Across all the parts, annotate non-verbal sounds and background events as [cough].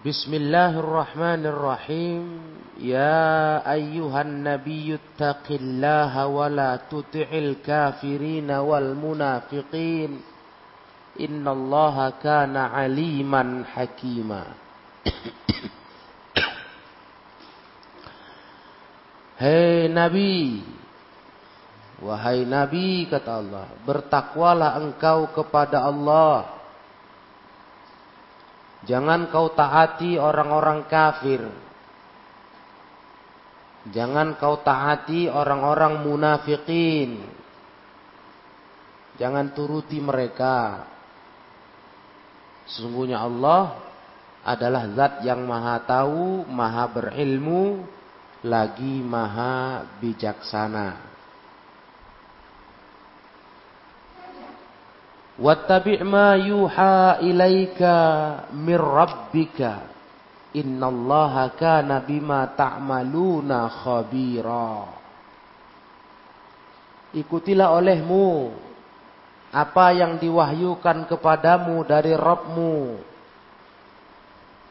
Bismillahirrahmanirrahim. Ya ayyuhan nabiyyu taqillaha wa la tuti'il kafirina wal munafiqin. Innallaha kana aliman hakima. [coughs] Hei Nabi, wahai Nabi kata Allah, bertakwalah engkau kepada Allah Jangan kau taati orang-orang kafir. Jangan kau taati orang-orang munafikin. Jangan turuti mereka. Sesungguhnya Allah adalah zat yang maha tahu, maha berilmu, lagi maha bijaksana. Wattabi' ma yuha ilaika mir rabbika. Innallaha kana bima ta'maluna khabira. Ikutilah olehmu apa yang diwahyukan kepadamu dari Rabbmu.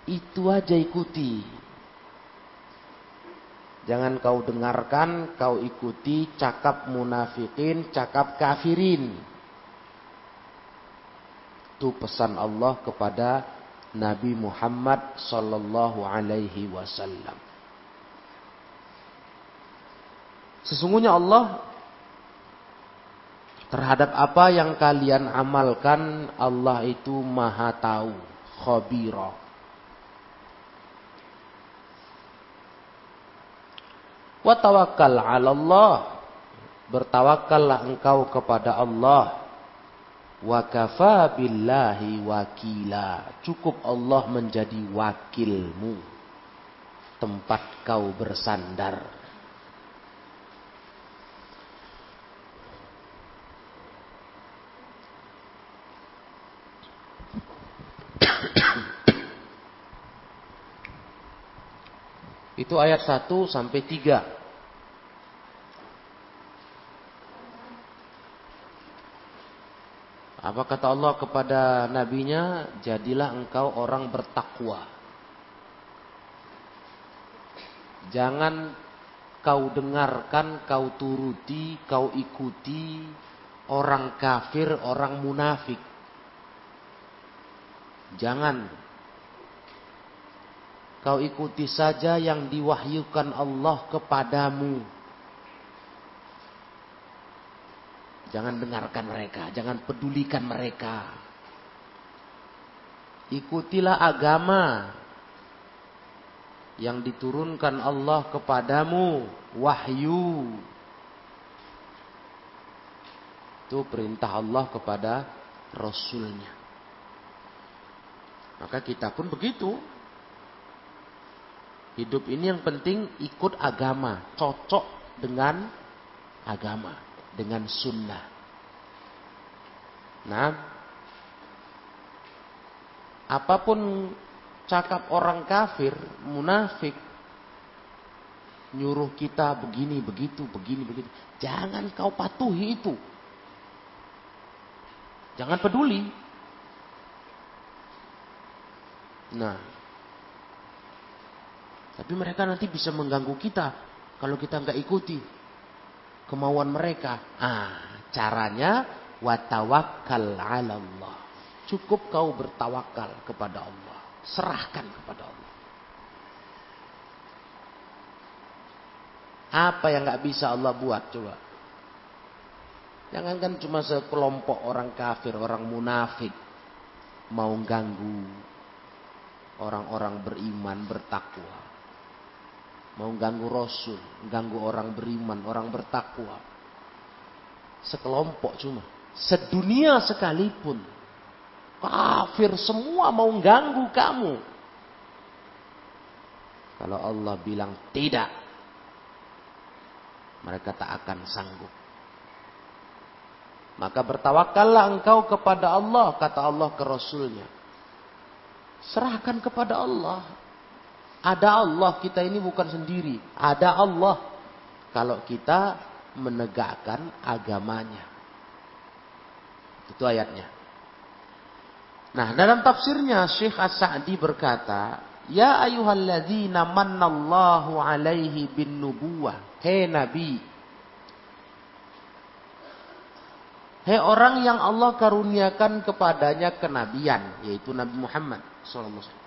Itu aja ikuti. Jangan kau dengarkan, kau ikuti cakap munafikin, cakap kafirin. Itu pesan Allah kepada Nabi Muhammad sallallahu alaihi wasallam. Sesungguhnya Allah terhadap apa yang kalian amalkan Allah itu maha tahu, khabira. Wa tawakkal 'ala Allah. Bertawakallah engkau kepada Allah. Wa kafa billahi wakila. Cukup Allah menjadi wakilmu. Tempat kau bersandar. Itu ayat 1 sampai 3. Apa kata Allah kepada nabinya? Jadilah engkau orang bertakwa. Jangan kau dengarkan, kau turuti, kau ikuti orang kafir, orang munafik. Jangan. Kau ikuti saja yang diwahyukan Allah kepadamu. Jangan dengarkan mereka, jangan pedulikan mereka. Ikutilah agama yang diturunkan Allah kepadamu, wahyu. Itu perintah Allah kepada Rasulnya. Maka kita pun begitu. Hidup ini yang penting ikut agama, cocok dengan agama dengan sunnah. Nah, apa pun cakap orang kafir, munafik, nyuruh kita begini, begitu, begini, begitu. Jangan kau patuhi itu. Jangan peduli. Nah, tapi mereka nanti bisa mengganggu kita kalau kita nggak ikuti kemauan mereka. Ah, caranya watawakkal 'ala Allah. Cukup kau bertawakal kepada Allah. Serahkan kepada Allah. Apa yang nggak bisa Allah buat coba? Jangankan cuma sekelompok orang kafir, orang munafik mau ganggu orang-orang beriman bertakwa mau ganggu Rasul, ganggu orang beriman, orang bertakwa. Sekelompok cuma, sedunia sekalipun, kafir semua mau ganggu kamu. Kalau Allah bilang tidak, mereka tak akan sanggup. Maka bertawakallah engkau kepada Allah, kata Allah ke Rasulnya. Serahkan kepada Allah. Ada Allah, kita ini bukan sendiri. Ada Allah. Kalau kita menegakkan agamanya. Itu ayatnya. Nah, dalam tafsirnya Syekh As-Sa'di berkata, Ya ayyuhalladzina mannallahu alaihi bin nubuwah. Hei Nabi. Hei orang yang Allah karuniakan kepadanya kenabian. Yaitu Nabi Muhammad SAW.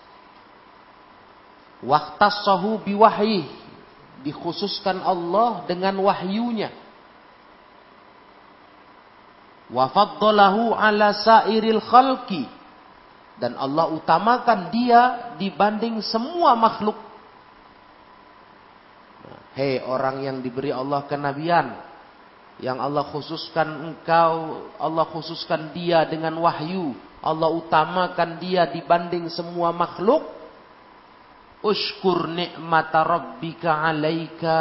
Waktasahu biwahyi. Dikhususkan Allah dengan wahyunya. Wafaddalahu ala sairil khalqi dan Allah utamakan dia dibanding semua makhluk. Hei orang yang diberi Allah kenabian, yang Allah khususkan engkau, Allah khususkan dia dengan wahyu, Allah utamakan dia dibanding semua makhluk. Ushkur nikmata rabbika alaika.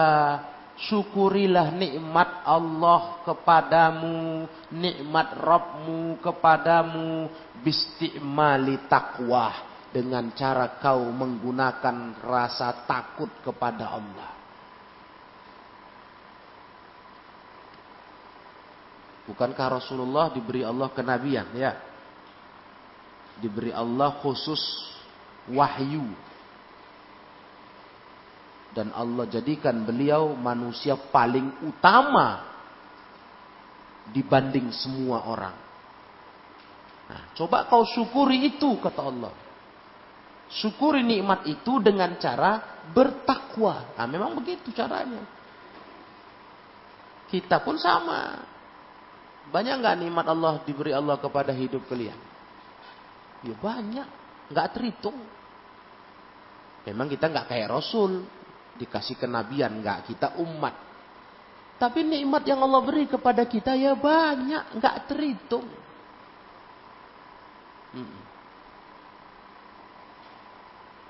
Syukurilah nikmat Allah kepadamu, nikmat Rabbmu kepadamu, bistimali takwa dengan cara kau menggunakan rasa takut kepada Allah. Bukankah Rasulullah diberi Allah kenabian? Ya? Diberi Allah khusus wahyu dan Allah jadikan beliau manusia paling utama dibanding semua orang. Nah, coba kau syukuri itu kata Allah. Syukuri nikmat itu dengan cara bertakwa. Nah, memang begitu caranya. Kita pun sama. Banyak nggak nikmat Allah diberi Allah kepada hidup kalian? Ya banyak, nggak terhitung. Memang kita nggak kayak Rasul, dikasih kenabian nggak kita umat. Tapi nikmat yang Allah beri kepada kita ya banyak, nggak terhitung. Hmm.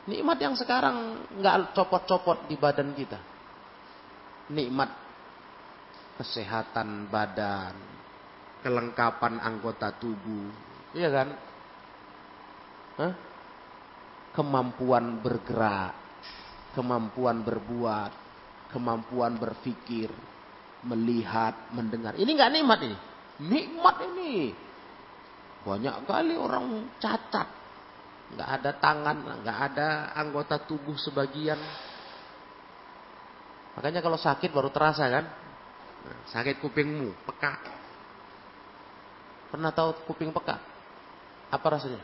Nikmat yang sekarang nggak copot-copot di badan kita. Nikmat kesehatan badan, kelengkapan anggota tubuh, iya kan? Hah? Kemampuan bergerak, kemampuan berbuat, kemampuan berpikir, melihat, mendengar. Ini nggak nikmat ini. Nikmat ini. Banyak kali orang cacat. Nggak ada tangan, nggak ada anggota tubuh sebagian. Makanya kalau sakit baru terasa kan. Nah, sakit kupingmu, peka. Pernah tahu kuping peka? Apa rasanya?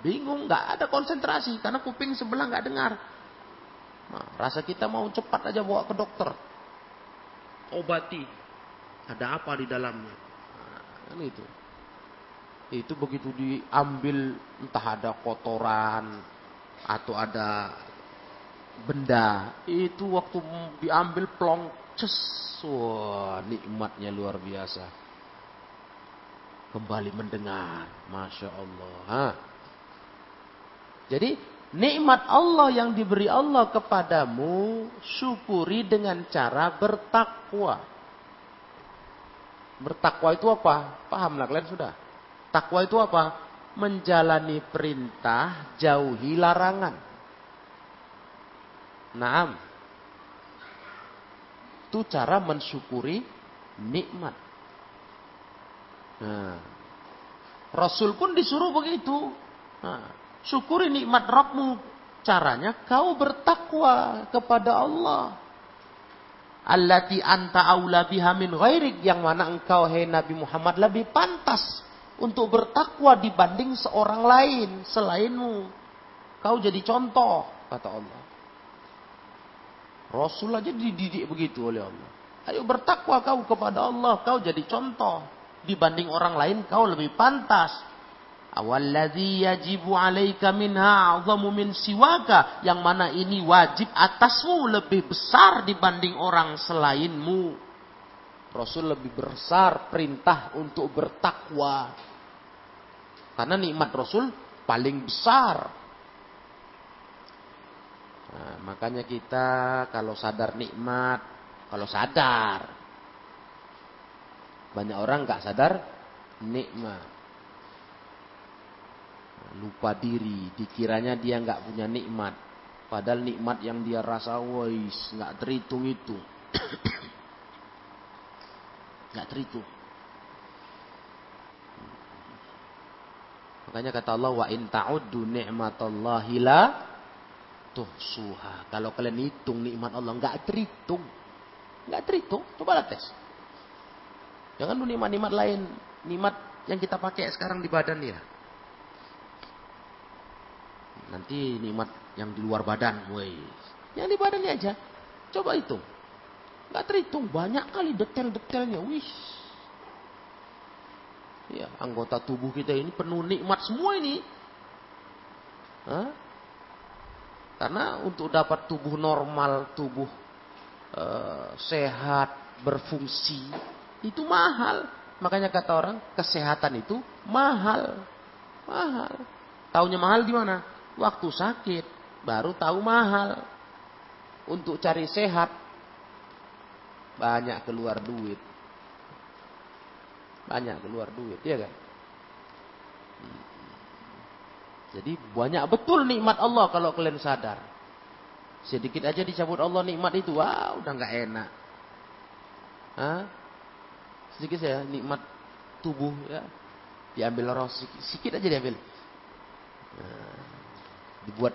Bingung, nggak ada konsentrasi karena kuping sebelah nggak dengar. Nah, rasa kita mau cepat aja bawa ke dokter. Obati. Ada apa di dalamnya? Nah, kan itu. Itu begitu diambil entah ada kotoran atau ada benda. Itu waktu diambil plong ces. Wah, nikmatnya luar biasa. Kembali mendengar. Masya Allah. Ha? Jadi Nikmat Allah yang diberi Allah kepadamu, syukuri dengan cara bertakwa. Bertakwa itu apa? Paham lah kalian sudah? Takwa itu apa? Menjalani perintah, jauhi larangan. Naam. Itu cara mensyukuri nikmat. Nah. Rasul pun disuruh begitu. Nah. Syukuri nikmat Rabbmu. Caranya kau bertakwa kepada Allah. Allati anta aula biha min ghairik. Yang mana engkau, hai Nabi Muhammad, lebih pantas untuk bertakwa dibanding seorang lain selainmu. Kau jadi contoh, kata Allah. Rasul aja dididik begitu oleh Allah. Ayo bertakwa kau kepada Allah, kau jadi contoh. Dibanding orang lain kau lebih pantas. Awalladzi yajibu alaika minha a'zamu min siwaka. Yang mana ini wajib atasmu lebih besar dibanding orang selainmu. Rasul lebih besar perintah untuk bertakwa. Karena nikmat Rasul paling besar. Nah, makanya kita kalau sadar nikmat, kalau sadar. Banyak orang nggak sadar nikmat lupa diri, dikiranya dia nggak punya nikmat. Padahal nikmat yang dia rasa, wais, nggak terhitung itu. nggak terhitung. Makanya kata Allah, wa in ta'uddu ni'matallahi la tuh suha. Kalau kalian hitung nikmat Allah nggak terhitung, nggak terhitung. Coba tes. Jangan lu nikmat-nikmat lain, nikmat yang kita pakai sekarang di badan ya. Nanti nikmat yang di luar badan, woi. Yang di badannya aja. Coba hitung. Nggak terhitung, banyak kali detail-detailnya. Wih. Ya, anggota tubuh kita ini penuh nikmat semua ini. Hah? Karena untuk dapat tubuh normal, tubuh uh, sehat, berfungsi, itu mahal. Makanya kata orang, kesehatan itu mahal. Mahal. Taunya mahal di mana? Waktu sakit, baru tahu mahal. Untuk cari sehat, banyak keluar duit. Banyak keluar duit, ya kan? Jadi banyak betul nikmat Allah kalau kalian sadar. Sedikit aja dicabut Allah nikmat itu, wah udah nggak enak. Hah? Sedikit saya nikmat tubuh ya diambil roh sedikit, sedikit aja diambil. Nah, dibuat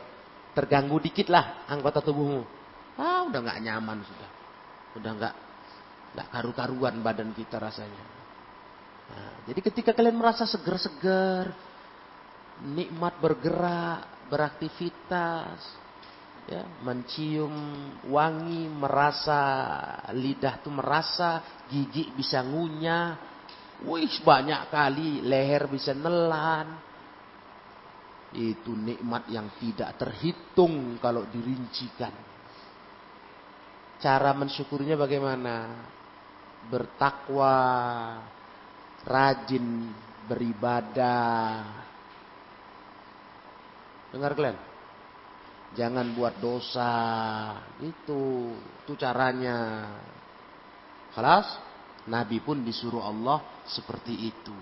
terganggu dikit lah anggota tubuhmu. Ah udah nggak nyaman sudah, udah nggak nggak karu-karuan badan kita rasanya. Nah, jadi ketika kalian merasa seger-seger, nikmat bergerak, beraktivitas, ya, mencium wangi, merasa lidah tuh merasa, gigi bisa ngunyah, wih banyak kali leher bisa nelan. Itu nikmat yang tidak terhitung kalau dirincikan. Cara mensyukurinya bagaimana? Bertakwa, rajin beribadah, Dengar kalian? Jangan buat dosa. Itu, itu caranya. Kelas? Nabi pun disuruh Allah seperti itu.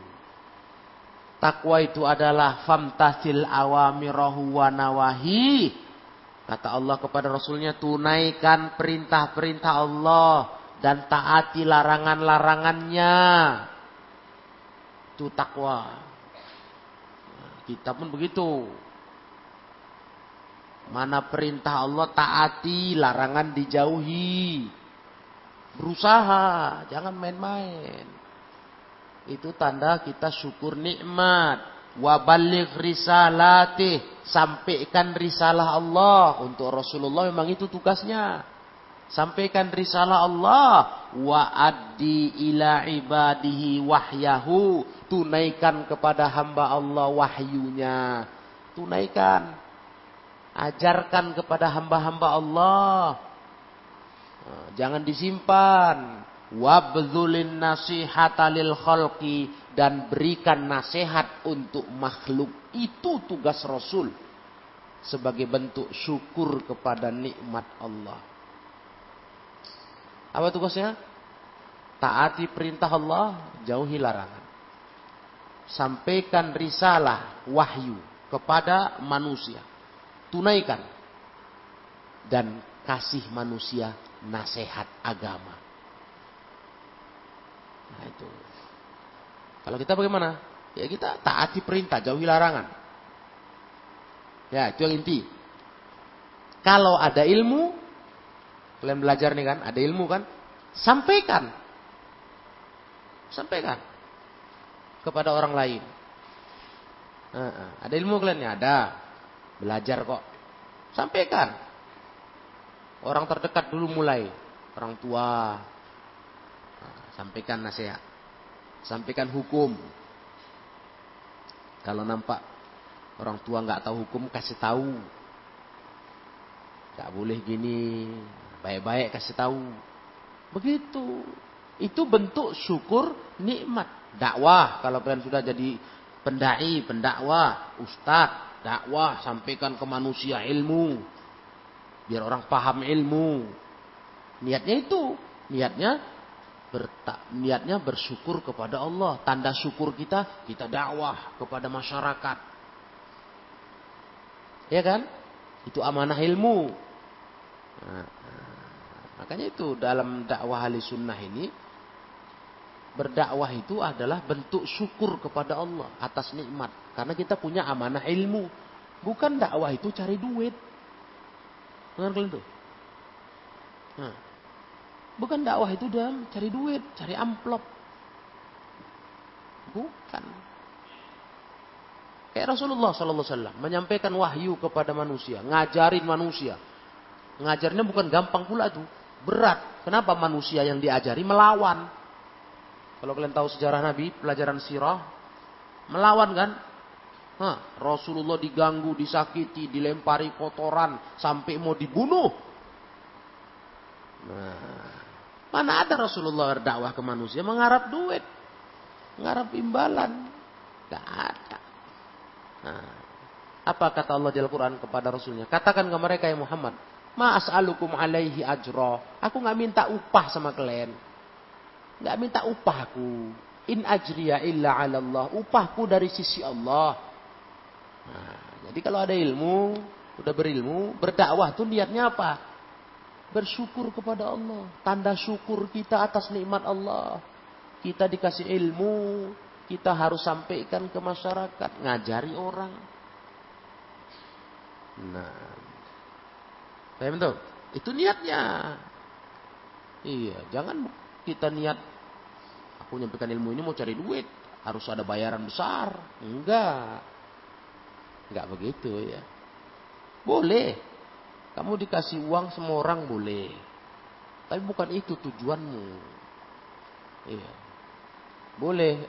Takwa itu adalah famtasil awamirahu wa nawahi. Kata Allah kepada Rasulnya, tunaikan perintah-perintah Allah dan taati larangan-larangannya. Itu takwa. Nah, kita pun begitu. Mana perintah Allah taati, larangan dijauhi. Berusaha, jangan main-main. Itu tanda kita syukur nikmat. Wabalik risalatih. Sampaikan risalah Allah. Untuk Rasulullah memang itu tugasnya. Sampaikan risalah Allah. Wa addi ila ibadihi wahyahu. Tunaikan kepada hamba Allah wahyunya. Tunaikan. Ajarkan kepada hamba-hamba Allah. Nah, jangan disimpan. Wabdhulin nasihata lil khalqi. Dan berikan nasihat untuk makhluk. Itu tugas Rasul. Sebagai bentuk syukur kepada nikmat Allah. Apa tugasnya? Taati perintah Allah, jauhi larangan. Sampaikan risalah, wahyu kepada manusia tunaikan dan kasih manusia nasihat agama. Nah itu. Kalau kita bagaimana? Ya kita taati perintah, jauhi larangan. Ya itu yang inti. Kalau ada ilmu, kalian belajar nih kan, ada ilmu kan, sampaikan. Sampaikan kepada orang lain. Ada ilmu kalian ya? Ada. Belajar kok. Sampaikan. Orang terdekat dulu mulai. Orang tua. Sampaikan nasihat. Sampaikan hukum. Kalau nampak orang tua nggak tahu hukum, kasih tahu. Gak boleh gini. Baik-baik kasih tahu. Begitu. Itu bentuk syukur nikmat. Dakwah kalau kalian sudah jadi pendai, pendakwah, ustadz, dakwah, sampaikan ke manusia ilmu. Biar orang paham ilmu. Niatnya itu, niatnya berta, niatnya bersyukur kepada Allah. Tanda syukur kita, kita dakwah kepada masyarakat. Ya kan? Itu amanah ilmu. Nah, makanya itu dalam dakwah ahli sunnah ini berdakwah itu adalah bentuk syukur kepada Allah atas nikmat. Karena kita punya amanah ilmu. Bukan dakwah itu cari duit. Dengar kalian tuh? Nah, bukan dakwah itu dalam cari duit, cari amplop. Bukan. Kayak Rasulullah Sallallahu Alaihi Wasallam menyampaikan wahyu kepada manusia, ngajarin manusia. Ngajarnya bukan gampang pula tuh, berat. Kenapa manusia yang diajari melawan? Kalau kalian tahu sejarah Nabi, pelajaran sirah, melawan kan? Hah, Rasulullah diganggu, disakiti, dilempari kotoran, sampai mau dibunuh. Nah, mana ada Rasulullah berdakwah ke manusia mengharap duit, mengharap imbalan, gak ada. Nah, apa kata Allah di Al-Quran kepada Rasulnya? Katakan ke mereka yang Muhammad, Ma'as'alukum alaihi ajro. Aku nggak minta upah sama kalian. Nggak minta upahku. In ajriya illa ala Allah. Upahku dari sisi Allah. Nah, jadi kalau ada ilmu, udah berilmu, berdakwah tuh niatnya apa? Bersyukur kepada Allah. Tanda syukur kita atas nikmat Allah. Kita dikasih ilmu, kita harus sampaikan ke masyarakat, ngajari orang. Nah, saya betul. Itu niatnya. Iya, jangan kita niat aku nyampaikan ilmu ini mau cari duit, harus ada bayaran besar. Enggak. Enggak begitu ya. Boleh. Kamu dikasih uang semua orang boleh. Tapi bukan itu tujuanmu. Iya. Boleh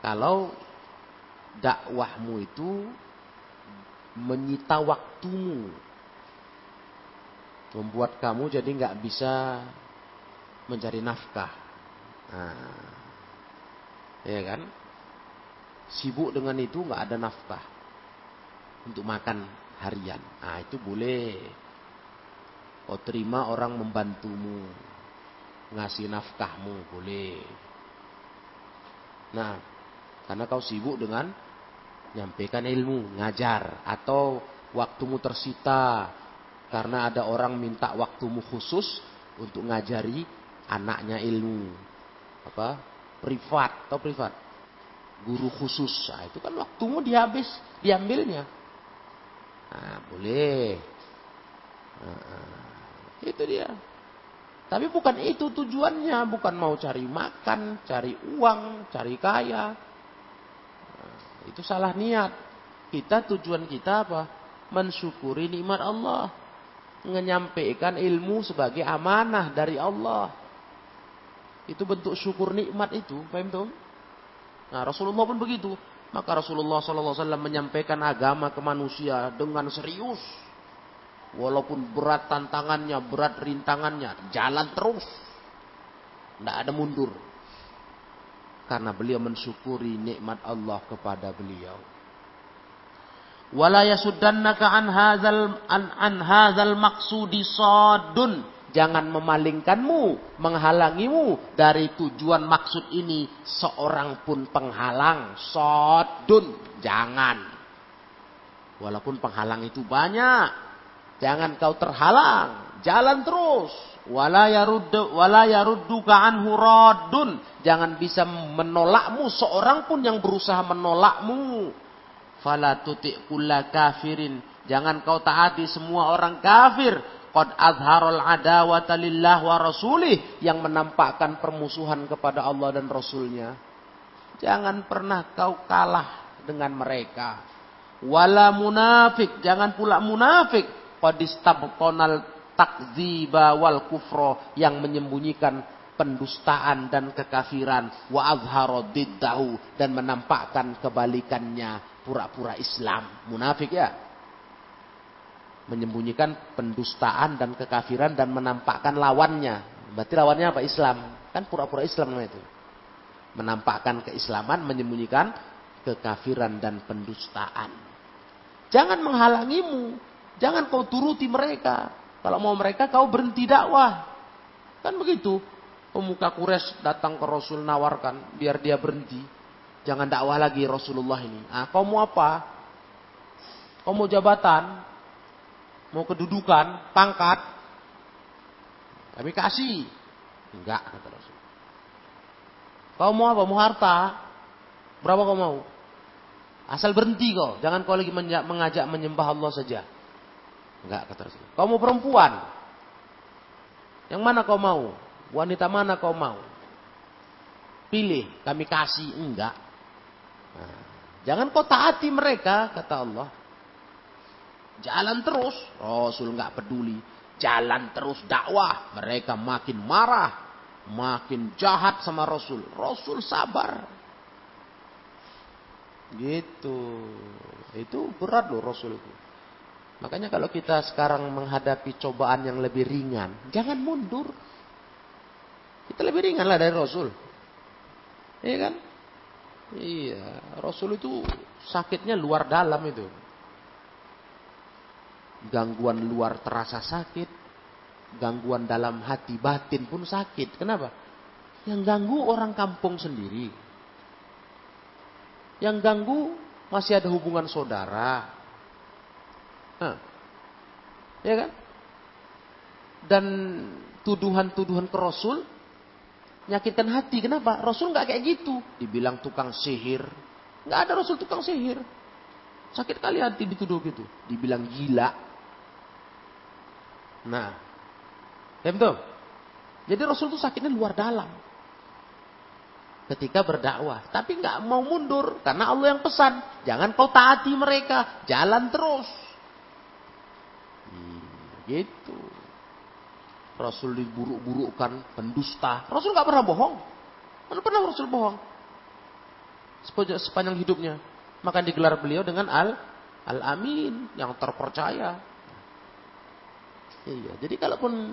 kalau dakwahmu itu menyita waktumu. Membuat kamu jadi nggak bisa mencari nafkah. Nah, ya kan? Sibuk dengan itu nggak ada nafkah untuk makan harian. Nah itu boleh. Kau terima orang membantumu, ngasih nafkahmu boleh. Nah, karena kau sibuk dengan nyampaikan ilmu, ngajar, atau waktumu tersita karena ada orang minta waktumu khusus untuk ngajari anaknya ilmu. Apa? Privat atau privat? Guru khusus. Nah, itu kan waktumu dihabis diambilnya. Nah, boleh. Nah, itu dia. Tapi bukan itu tujuannya. Bukan mau cari makan cari uang cari kaya. Nah, itu salah niat. Kita tujuan kita apa? Mensyukuri nikmat Allah. Menyampaikan ilmu sebagai amanah dari Allah. Itu bentuk syukur nikmat itu, paham tuh? Nah, Rasulullah pun begitu. Maka Rasulullah SAW menyampaikan agama ke manusia dengan serius. Walaupun berat tantangannya, berat rintangannya, jalan terus. Tidak ada mundur. Karena beliau mensyukuri nikmat Allah kepada beliau. Wala yasuddannaka an hadzal an, an hadzal maqsudi sadun Jangan memalingkanmu, menghalangimu dari tujuan maksud ini seorang pun penghalang. Sodun, jangan. Walaupun penghalang itu banyak, jangan kau terhalang. Jalan terus. Wala. Jangan bisa menolakmu seorang pun yang berusaha menolakmu. Fala kafirin. Jangan kau taati semua orang kafir qad azharul adawata lillah wa rasulih yang menampakkan permusuhan kepada Allah dan Rasulnya. Jangan pernah kau kalah dengan mereka. Wala munafik, jangan pula munafik. Qad istabqanal takziba wal kufro yang menyembunyikan pendustaan dan kekafiran wa azharo diddahu dan menampakkan kebalikannya pura-pura Islam. Munafik ya menyembunyikan pendustaan dan kekafiran dan menampakkan lawannya. Berarti lawannya apa? Islam. Kan pura-pura Islam namanya itu. Menampakkan keislaman, menyembunyikan kekafiran dan pendustaan. Jangan menghalangimu. Jangan kau turuti mereka. Kalau mau mereka kau berhenti dakwah. Kan begitu. Pemuka Quraisy datang ke Rasul nawarkan biar dia berhenti. Jangan dakwah lagi Rasulullah ini. Ah, kau mau apa? Kau mau jabatan? mau kedudukan, pangkat, kami kasih. Enggak, kata Rasul. Kau mau apa? Mau harta? Berapa kau mau? Asal berhenti kau. Jangan kau lagi mengajak menyembah Allah saja. Enggak kata Rasul. Kau mau perempuan? Yang mana kau mau? Wanita mana kau mau? Pilih, kami kasih. Enggak. Nah, jangan kau taati mereka, kata Allah. Jalan terus. Rasul enggak peduli. Jalan terus dakwah. Mereka makin marah. Makin jahat sama Rasul. Rasul sabar. Gitu. Itu berat loh Rasul itu. Makanya kalau kita sekarang menghadapi cobaan yang lebih ringan, jangan mundur. Kita lebih ringan lah dari Rasul. Iya kan? Iya, Rasul itu sakitnya luar dalam itu. Gangguan luar terasa sakit, gangguan dalam hati batin pun sakit. Kenapa? Yang ganggu orang kampung sendiri. Yang ganggu masih ada hubungan saudara, Nah, ya kan? Dan tuduhan-tuduhan ke Rasul nyakitkan hati. Kenapa? Rasul nggak kayak gitu. Dibilang tukang sihir. Nggak ada Rasul tukang sihir. Sakit kali hati dituduh gitu. Dibilang gila. Nah, ya betul. Jadi Rasul itu sakitnya luar dalam. Ketika berdakwah. Tapi nggak mau mundur. Karena Allah yang pesan. Jangan kau taati mereka. Jalan terus. Gitu. Rasul diburuk-burukkan, pendusta. Rasul nggak pernah bohong. Mana pernah Rasul bohong? Sepanjang hidupnya. Maka digelar beliau dengan al al amin yang terpercaya. Iya. Jadi kalaupun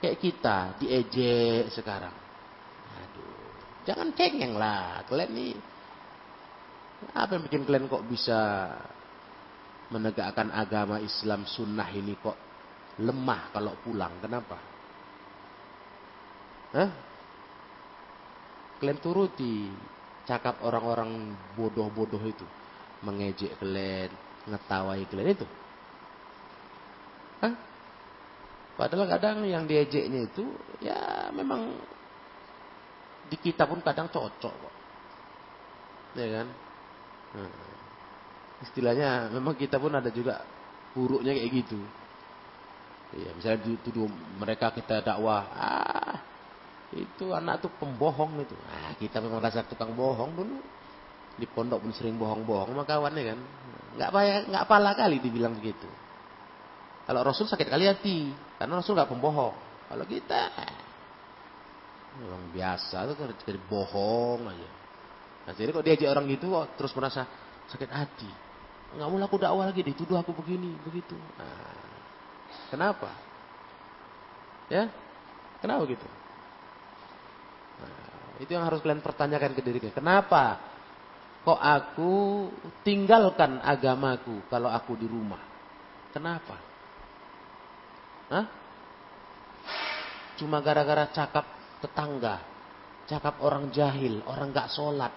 kayak kita diejek sekarang, aduh, jangan cengeng lah. Kalian nih, apa yang bikin kalian kok bisa menegakkan agama Islam sunnah ini kok lemah kalau pulang. Kenapa? Hah? Kalian turuti cakap orang-orang bodoh-bodoh itu. Mengejek kalian, ngetawai kalian itu. Hah? Padahal kadang yang diejeknya itu ya memang di kita pun kadang cocok kok. Ya kan? Hmm istilahnya memang kita pun ada juga buruknya kayak gitu. Ya, misalnya dituduh mereka kita dakwah, ah itu anak tuh pembohong itu. Ah, kita memang rasa tukang bohong dulu. Di pondok pun sering bohong-bohong sama kawannya kan. Nggak payah, nggak pala kali dibilang begitu. Kalau Rasul sakit kali hati, karena Rasul nggak pembohong. Kalau kita memang biasa tuh jadi bohong aja. Nah, jadi kok diajak orang gitu kok terus merasa sakit hati nggak mau laku dakwah lagi dituduh aku begini begitu. Nah, kenapa? Ya? Kenapa gitu? Nah, itu yang harus kalian pertanyakan ke diri kalian. Kenapa kok aku tinggalkan agamaku kalau aku di rumah? Kenapa? Hah? cuma gara-gara cakap tetangga cakap orang jahil orang gak sholat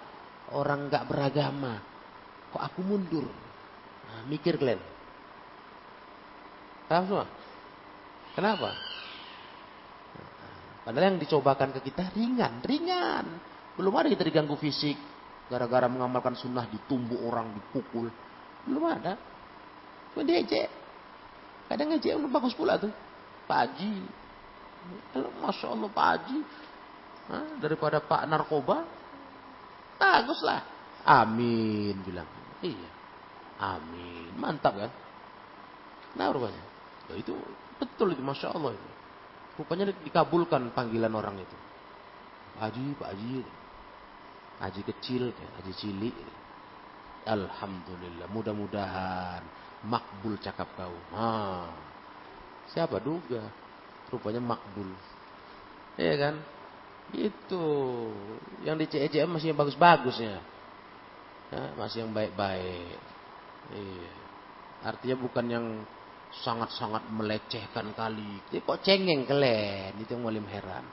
orang gak beragama kok aku mundur Nah, mikir kalian. Paham semua? Kenapa? Padahal yang dicobakan ke kita ringan, ringan. Belum ada kita diganggu fisik. Gara-gara mengamalkan sunnah ditumbuk orang, dipukul. Belum ada. Cuma diejek. Kadang ngejek udah bagus pula tuh. Pak Haji. Masya Allah Pak Haji. Hah? Daripada Pak Narkoba. Bagus lah. Amin bilang. Iya. Amin. Mantap kan? Nah rupanya. Ya, itu betul itu Masya Allah itu. Rupanya dikabulkan panggilan orang itu. Pak Haji, Pak Haji. Haji kecil, Haji cilik. Alhamdulillah. Mudah-mudahan makbul cakap kau. Ha. Siapa duga? Rupanya makbul. Iya kan? Itu. Yang di CEJM masih yang bagus-bagusnya. Ya, masih yang baik-baik. Iya. Artinya bukan yang sangat-sangat melecehkan kali. Jadi kok cengeng kalian? Itu yang paling heran.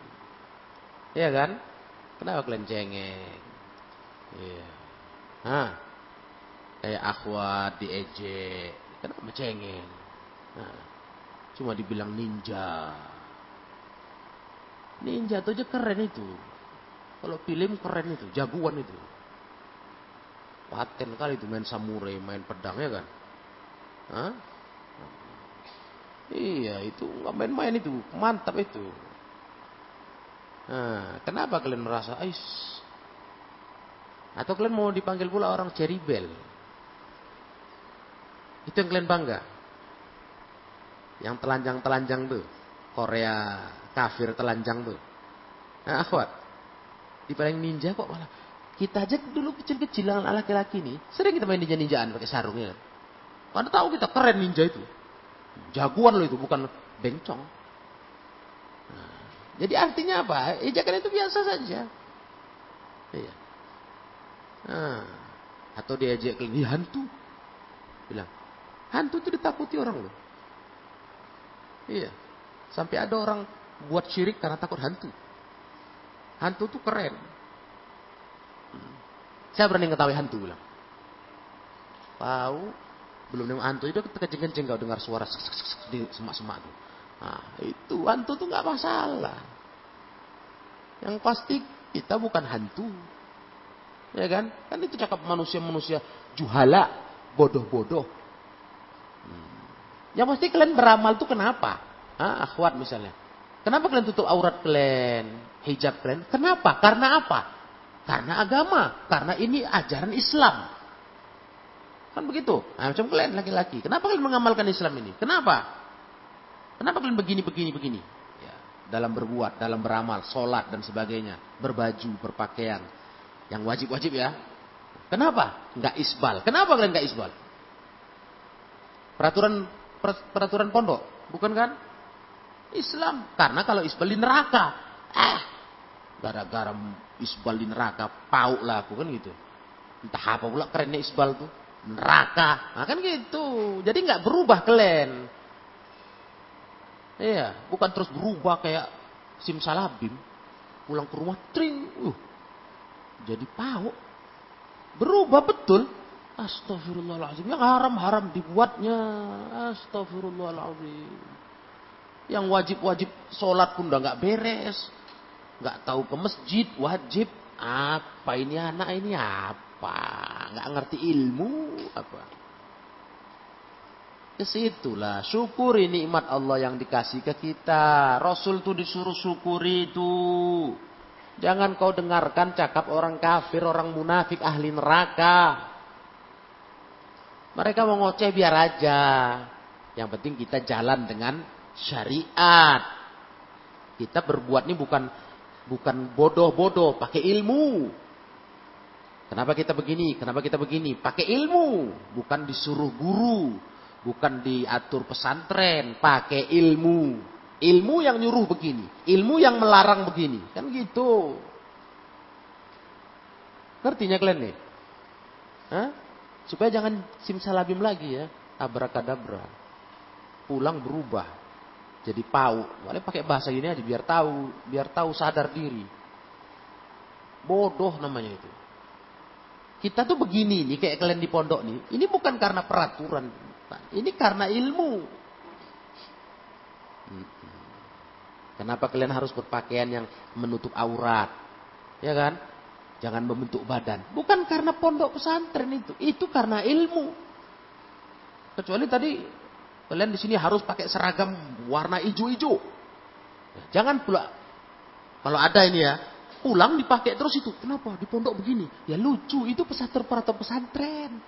Iya kan? Kenapa kalian cengeng? Iya. Hah? Kayak akhwat diejek. Kenapa cengeng? Nah, cuma dibilang ninja. Ninja itu aja keren itu. Kalau film keren itu, jagoan itu. Paten kali itu main samurai, main pedang ya kan. Hah? Iya, itu nggak main-main itu, mantap itu. Nah, kenapa kalian merasa ais? Atau kalian mau dipanggil pula orang ceribel? Itu yang kalian bangga. Yang telanjang-telanjang tuh. Korea kafir telanjang tuh. Nah, akhwat. Di paling ninja kok malah. Kita aja dulu kecil-kecilan laki-laki nih. Sering kita main ninja-ninjaan pakai sarung ya. Pada tahu kita keren ninja itu. Jagoan loh itu, bukan bencong. Nah, jadi artinya apa? Ejakan itu biasa saja. Iya. Nah, atau diajak ke hantu. Bilang, hantu itu ditakuti orang loh. Iya. Sampai ada orang buat syirik karena takut hantu. Hantu itu keren. Saya berani ngetahui hantu bilang. Tahu belum nemu hantu itu kenceng-kenceng kau dengar suara di semak-semak tuh. Nah, itu hantu tuh nggak masalah. Yang pasti kita bukan hantu. Ya kan? Kan itu cakap manusia-manusia juhala, bodoh-bodoh. Hmm. Yang pasti kalian beramal tuh kenapa? Ah, akhwat misalnya. Kenapa kalian tutup aurat kalian? Hijab kalian? Kenapa? Karena apa? Karena agama. Karena ini ajaran Islam. Kan begitu. Nah, macam kalian laki-laki. Kenapa kalian mengamalkan Islam ini? Kenapa? Kenapa kalian begini, begini, begini? Ya, dalam berbuat, dalam beramal, sholat dan sebagainya. Berbaju, berpakaian. Yang wajib-wajib ya. Kenapa? Enggak isbal. Kenapa kalian enggak isbal? Peraturan peraturan pondok, bukan kan? Islam. Karena kalau isbal di neraka, eh, gara-gara isbal di neraka, pauk lah aku kan gitu. Entah apa pula kerennya isbal tuh. Neraka. Nah kan gitu. Jadi nggak berubah kalian. Iya, bukan terus berubah kayak simsalabim. Pulang ke rumah, tring. Uh, jadi pauk. Berubah betul. Astagfirullahaladzim. Yang haram-haram dibuatnya. Astagfirullahaladzim. Yang wajib-wajib sholat pun udah nggak beres. Nggak tahu ke masjid, wajib. Apa ini anak ini apa? Nggak ngerti ilmu apa? Ke situlah syukuri nikmat Allah yang dikasih ke kita. Rasul tuh disuruh syukuri itu. Jangan kau dengarkan cakap orang kafir, orang munafik, ahli neraka. Mereka mau ngoceh biar aja. Yang penting kita jalan dengan syariat. Kita berbuat ini bukan bukan bodoh-bodoh, pakai ilmu. Kenapa kita begini? Kenapa kita begini? Pakai ilmu, bukan disuruh guru, bukan diatur pesantren, pakai ilmu. Ilmu yang nyuruh begini, ilmu yang melarang begini, kan gitu. Ngertinya kalian nih? Hah? Supaya jangan simsalabim lagi ya, abrakadabra. Pulang berubah jadi pau. Boleh pakai bahasa ini aja biar tahu, biar tahu sadar diri. Bodoh namanya itu. Kita tuh begini nih kayak kalian di pondok nih. Ini bukan karena peraturan, ini karena ilmu. Kenapa kalian harus berpakaian yang menutup aurat? Ya kan? Jangan membentuk badan. Bukan karena pondok pesantren itu. Itu karena ilmu. Kecuali tadi kalian di sini harus pakai seragam warna hijau-hijau. Jangan pula kalau ada ini ya, pulang dipakai terus itu. Kenapa? Di pondok begini. Ya lucu, itu pesantren atau pesantren.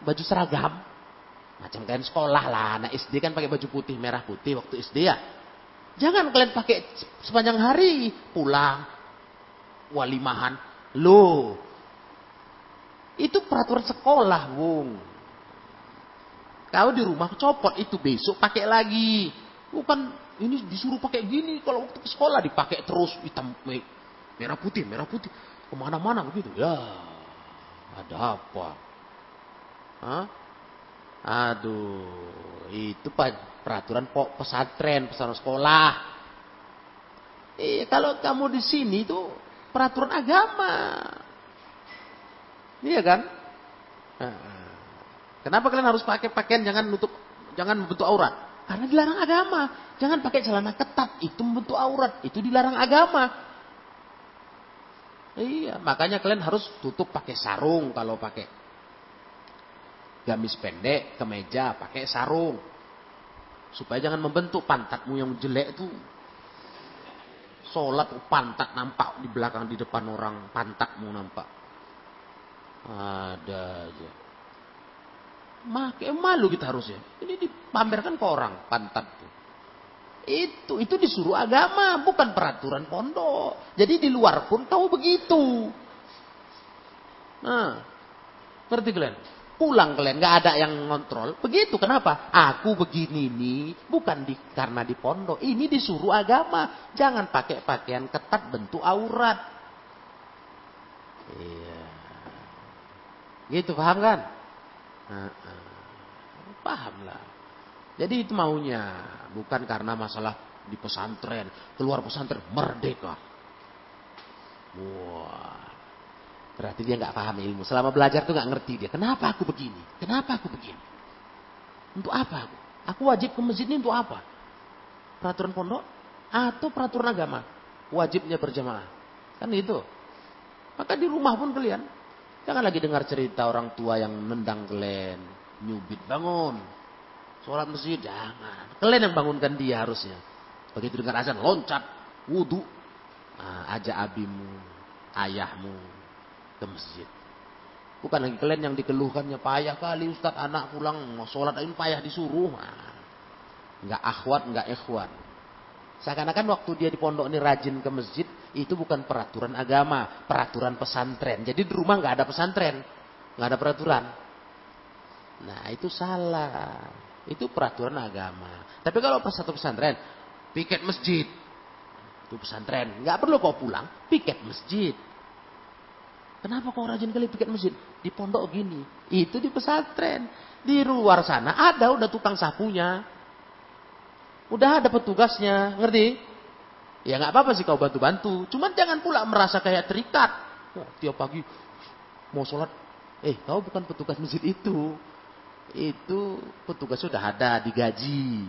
Baju seragam. Macam kalian sekolah lah, anak SD kan pakai baju putih, merah putih waktu SD ya. Jangan kalian pakai sepanjang hari pulang walimahan Loh, itu peraturan sekolah, Wong. Kalau di rumah copot itu besok pakai lagi. Bukan ini disuruh pakai gini. Kalau waktu ke sekolah dipakai terus hitam merah putih, merah putih. Ke mana-mana begitu. Ya, ada apa? Hah? Aduh, itu peraturan pesantren, pesantren sekolah. Eh, kalau kamu di sini itu peraturan agama. Iya kan? Kenapa kalian harus pakai pakaian jangan nutup jangan membentuk aurat? Karena dilarang agama. Jangan pakai celana ketat, itu membentuk aurat, itu dilarang agama. Iya, makanya kalian harus tutup pakai sarung kalau pakai gamis pendek, kemeja, pakai sarung. Supaya jangan membentuk pantatmu yang jelek itu. Sholat pantat nampak di belakang di depan orang pantatmu nampak. Ada aja. Makai malu kita harusnya. Ini dipamerkan ke orang pantat tuh. Itu itu disuruh agama, bukan peraturan pondok. Jadi di luar pun tahu begitu. Nah, ngerti kalian? Pulang kalian, nggak ada yang ngontrol. Begitu, kenapa? Aku begini nih, bukan di, karena di pondok. Ini disuruh agama. Jangan pakai pakaian ketat bentuk aurat. Iya. Gitu, paham kan? Paham lah. Jadi itu maunya. Bukan karena masalah di pesantren. Keluar pesantren, merdeka. Wah. Berarti dia nggak paham ilmu. Selama belajar tuh nggak ngerti dia. Kenapa aku begini? Kenapa aku begini? Untuk apa aku? Aku wajib ke masjid ini untuk apa? Peraturan pondok atau peraturan agama? Wajibnya berjamaah. Kan itu. Maka di rumah pun kalian jangan lagi dengar cerita orang tua yang nendang kalian, nyubit bangun. Sholat masjid jangan. Kalian yang bangunkan dia harusnya. Begitu dengar azan loncat, wudhu. Nah, ajak abimu, ayahmu, ke masjid. Bukan lagi kalian yang dikeluhkannya payah kali Ustaz anak pulang mau sholat ini payah disuruh. Nah, nggak akhwat, nggak ikhwan. Seakan-akan waktu dia di pondok ini rajin ke masjid, itu bukan peraturan agama, peraturan pesantren. Jadi di rumah nggak ada pesantren, nggak ada peraturan. Nah itu salah, itu peraturan agama. Tapi kalau satu pesantren, piket masjid, itu pesantren, nggak perlu kau pulang, piket masjid. Kenapa kau rajin kali piket masjid? Di pondok gini. Itu di pesantren. Di luar sana ada udah tukang sapunya. Udah ada petugasnya. Ngerti? Ya nggak apa-apa sih kau bantu-bantu. Cuman jangan pula merasa kayak terikat. Oh, tiap pagi mau sholat. Eh kau bukan petugas masjid itu. Itu petugas sudah ada digaji.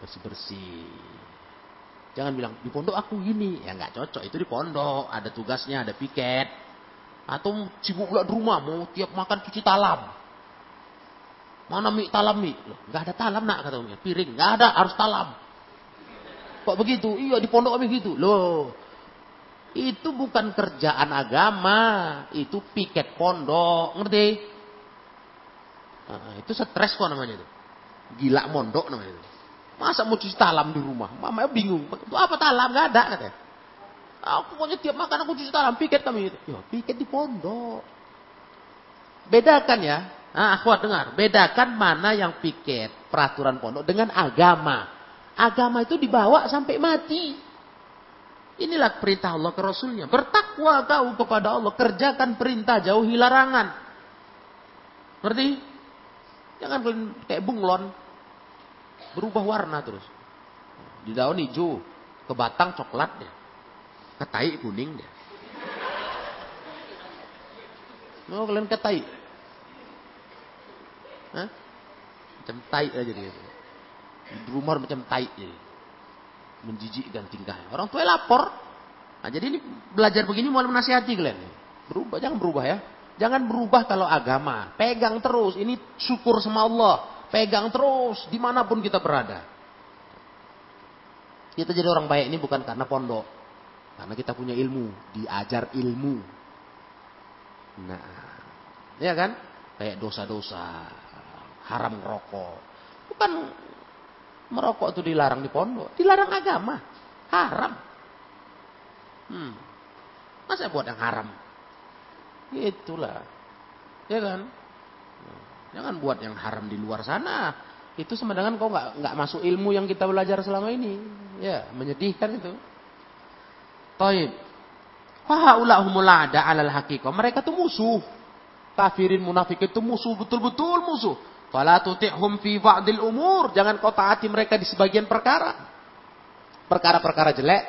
Bersih-bersih. Jangan bilang di pondok aku gini. Ya nggak cocok. Itu di pondok. Ada tugasnya, ada piket. Atau sibuk pula di rumah, mau tiap makan cuci talam. Mana mie talam mie? Loh, gak ada talam nak kata umnya. Piring, gak ada, harus talam. Kok begitu? Iya di pondok kami gitu. Loh, itu bukan kerjaan agama, itu piket pondok, ngerti? Nah, itu stres kok namanya itu. Gila mondok namanya itu. Masa mau cuci talam di rumah? Mamanya bingung. Itu apa talam? Gak ada katanya. Aku pokoknya tiap makan aku cuci tangan, piket kami itu. Ya, piket di pondok. Bedakan ya. Nah, aku dengar. Bedakan mana yang piket peraturan pondok dengan agama. Agama itu dibawa sampai mati. Inilah perintah Allah ke Rasulnya. Bertakwa kau kepada Allah. Kerjakan perintah, jauhi larangan. Ngerti? Jangan kayak bunglon. Berubah warna terus. Di daun hijau. Ke batang coklatnya ketai kuning dia. Mau kalian ketai? Hah? Macam tai aja dia. Rumah macam tai. Menjijikkan tingkahnya. Orang tua lapor. Nah, jadi ini belajar begini mau menasihati kalian. Berubah, jangan berubah ya. Jangan berubah kalau agama. Pegang terus. Ini syukur sama Allah. Pegang terus di mana pun kita berada. Kita jadi orang baik ini bukan karena pondok. Karena kita punya ilmu, diajar ilmu. Nah, ya kan? Kayak dosa-dosa, haram merokok. Bukan merokok itu dilarang di pondok, dilarang agama, haram. Hmm. Masa buat yang haram? Itulah. Ya kan? Jangan buat yang haram di luar sana. Itu sama dengan kau nggak nggak masuk ilmu yang kita belajar selama ini. Ya, menyedihkan itu. Taib. Fahaulahumul ada alal. Mereka tuh musuh. Kafirin munafik itu musuh, betul-betul musuh. Fala tuti'hum fi ba'dil umur. Jangan kau taati mereka di sebagian perkara. Perkara-perkara jelek.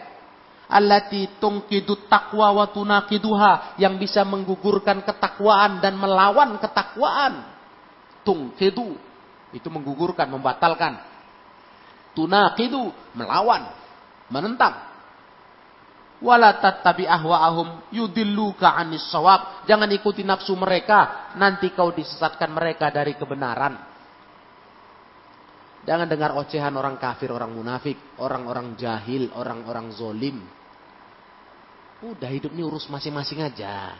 Allati tungkidu taqwa wa tunakiduha. Yang bisa menggugurkan ketakwaan dan melawan ketakwaan. Tungkidu. Itu menggugurkan, membatalkan. Tunakidu. Melawan. Menentang wala tattabi ahwa'ahum yudilluka 'anis shawab. Jangan ikuti nafsu mereka, nanti kau disesatkan mereka dari kebenaran. Jangan dengar ocehan orang kafir, orang munafik, orang-orang jahil, orang-orang zolim. Udah hidup ini urus masing-masing aja.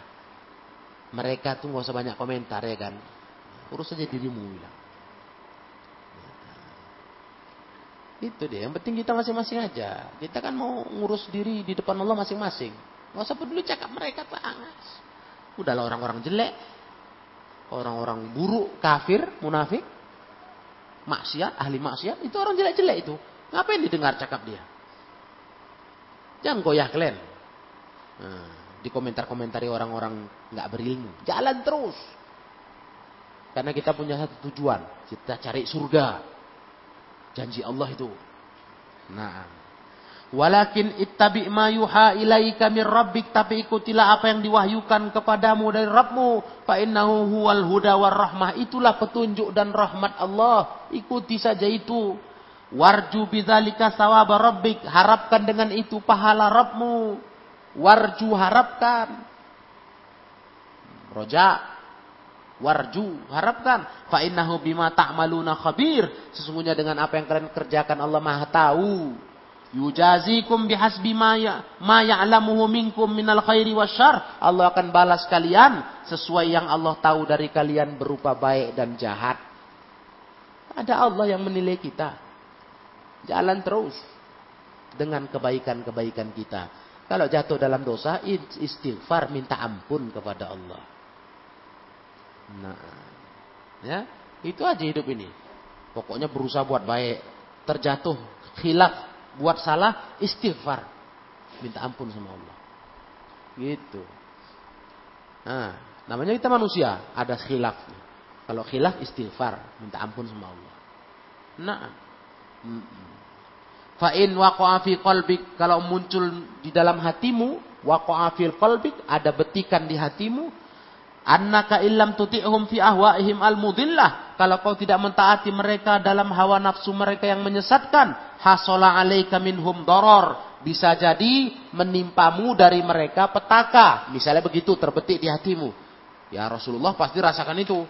Mereka tuh gak usah banyak komentar ya kan. Urus aja dirimu bilang. Itu dia. Yang penting kita masing-masing aja. Kita kan mau ngurus diri di depan Allah masing-masing. Gak usah peduli cakap mereka pangas. Udahlah orang-orang jelek. Orang-orang buruk, kafir, munafik maksiat, ahli maksiat, itu orang jelek-jelek itu. Ngapain didengar cakap dia? Jangan goyah kalian. Nah, di komentar-komentari orang-orang nggak berilmu. Jalan terus. Karena kita punya satu tujuan. Kita cari surga. Janji Allah itu. Nah, Walakin ittabi ma yuha ilaika min rabbik tapi ikutilah apa yang diwahyukan kepadamu dari Rabbmu. Fa innahu huwal huda war rahmah. Itulah petunjuk dan rahmat Allah. Ikuti saja itu. Warju bidzalika sawaba rabbik. Harapkan dengan itu pahala Rabbmu. Warju harapkan. Roja warju harapkan fa innahu bima ta'maluna khabir sesungguhnya dengan apa yang kalian kerjakan Allah Maha tahu Yujazikum bihasbi ma ya ma ya'lamuhu minkum minal khairi wasyarr. Allah akan balas kalian sesuai yang Allah tahu dari kalian berupa baik dan jahat. Ada Allah yang menilai kita. Jalan terus dengan kebaikan-kebaikan kita. Kalau jatuh dalam dosa, istighfar minta ampun kepada Allah. Nah, ya, itu aja hidup ini. Pokoknya berusaha buat baik. Terjatuh khilaf buat salah istighfar minta ampun sama Allah gitu nah namanya kita manusia ada khilaf kalau khilaf istighfar minta ampun sama Allah nah fa in waqa'a fi kalau muncul di dalam hatimu waqa'a fil ada betikan di hatimu annaka illam tuti'hum fi ahwa'ihim al-mudillah. Kalau kau tidak mentaati mereka dalam hawa nafsu mereka yang menyesatkan hasola alaika minhum doror. Bisa jadi menimpamu dari mereka petaka. Misalnya begitu terbetik di hatimu. Ya Rasulullah pasti rasakan itu.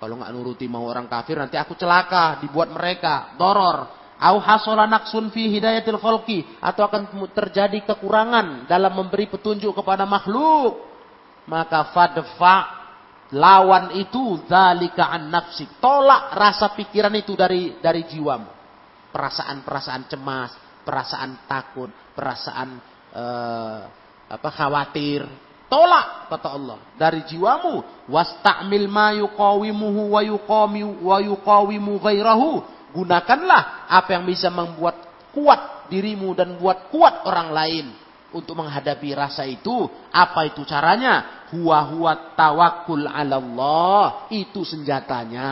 Kalau nggak nuruti mau orang kafir nanti aku celaka dibuat mereka doror. Au hasola naksun fi hidayatil khalqi. Atau akan terjadi kekurangan dalam memberi petunjuk kepada makhluk maka fadfa lawan itu zalika an nafsi. Tolak rasa pikiran itu dari dari jiwamu. Perasaan-perasaan cemas, perasaan takut, perasaan uh, apa khawatir. Tolak kata Allah dari jiwamu. Wasta'mil ma yuqawimuhu wa yuqami wa yuqawimu ghairahu. Gunakanlah apa yang bisa membuat kuat dirimu dan buat kuat orang lain untuk menghadapi rasa itu. Apa itu caranya? Huwa huwa tawakul ala Allah. Itu senjatanya.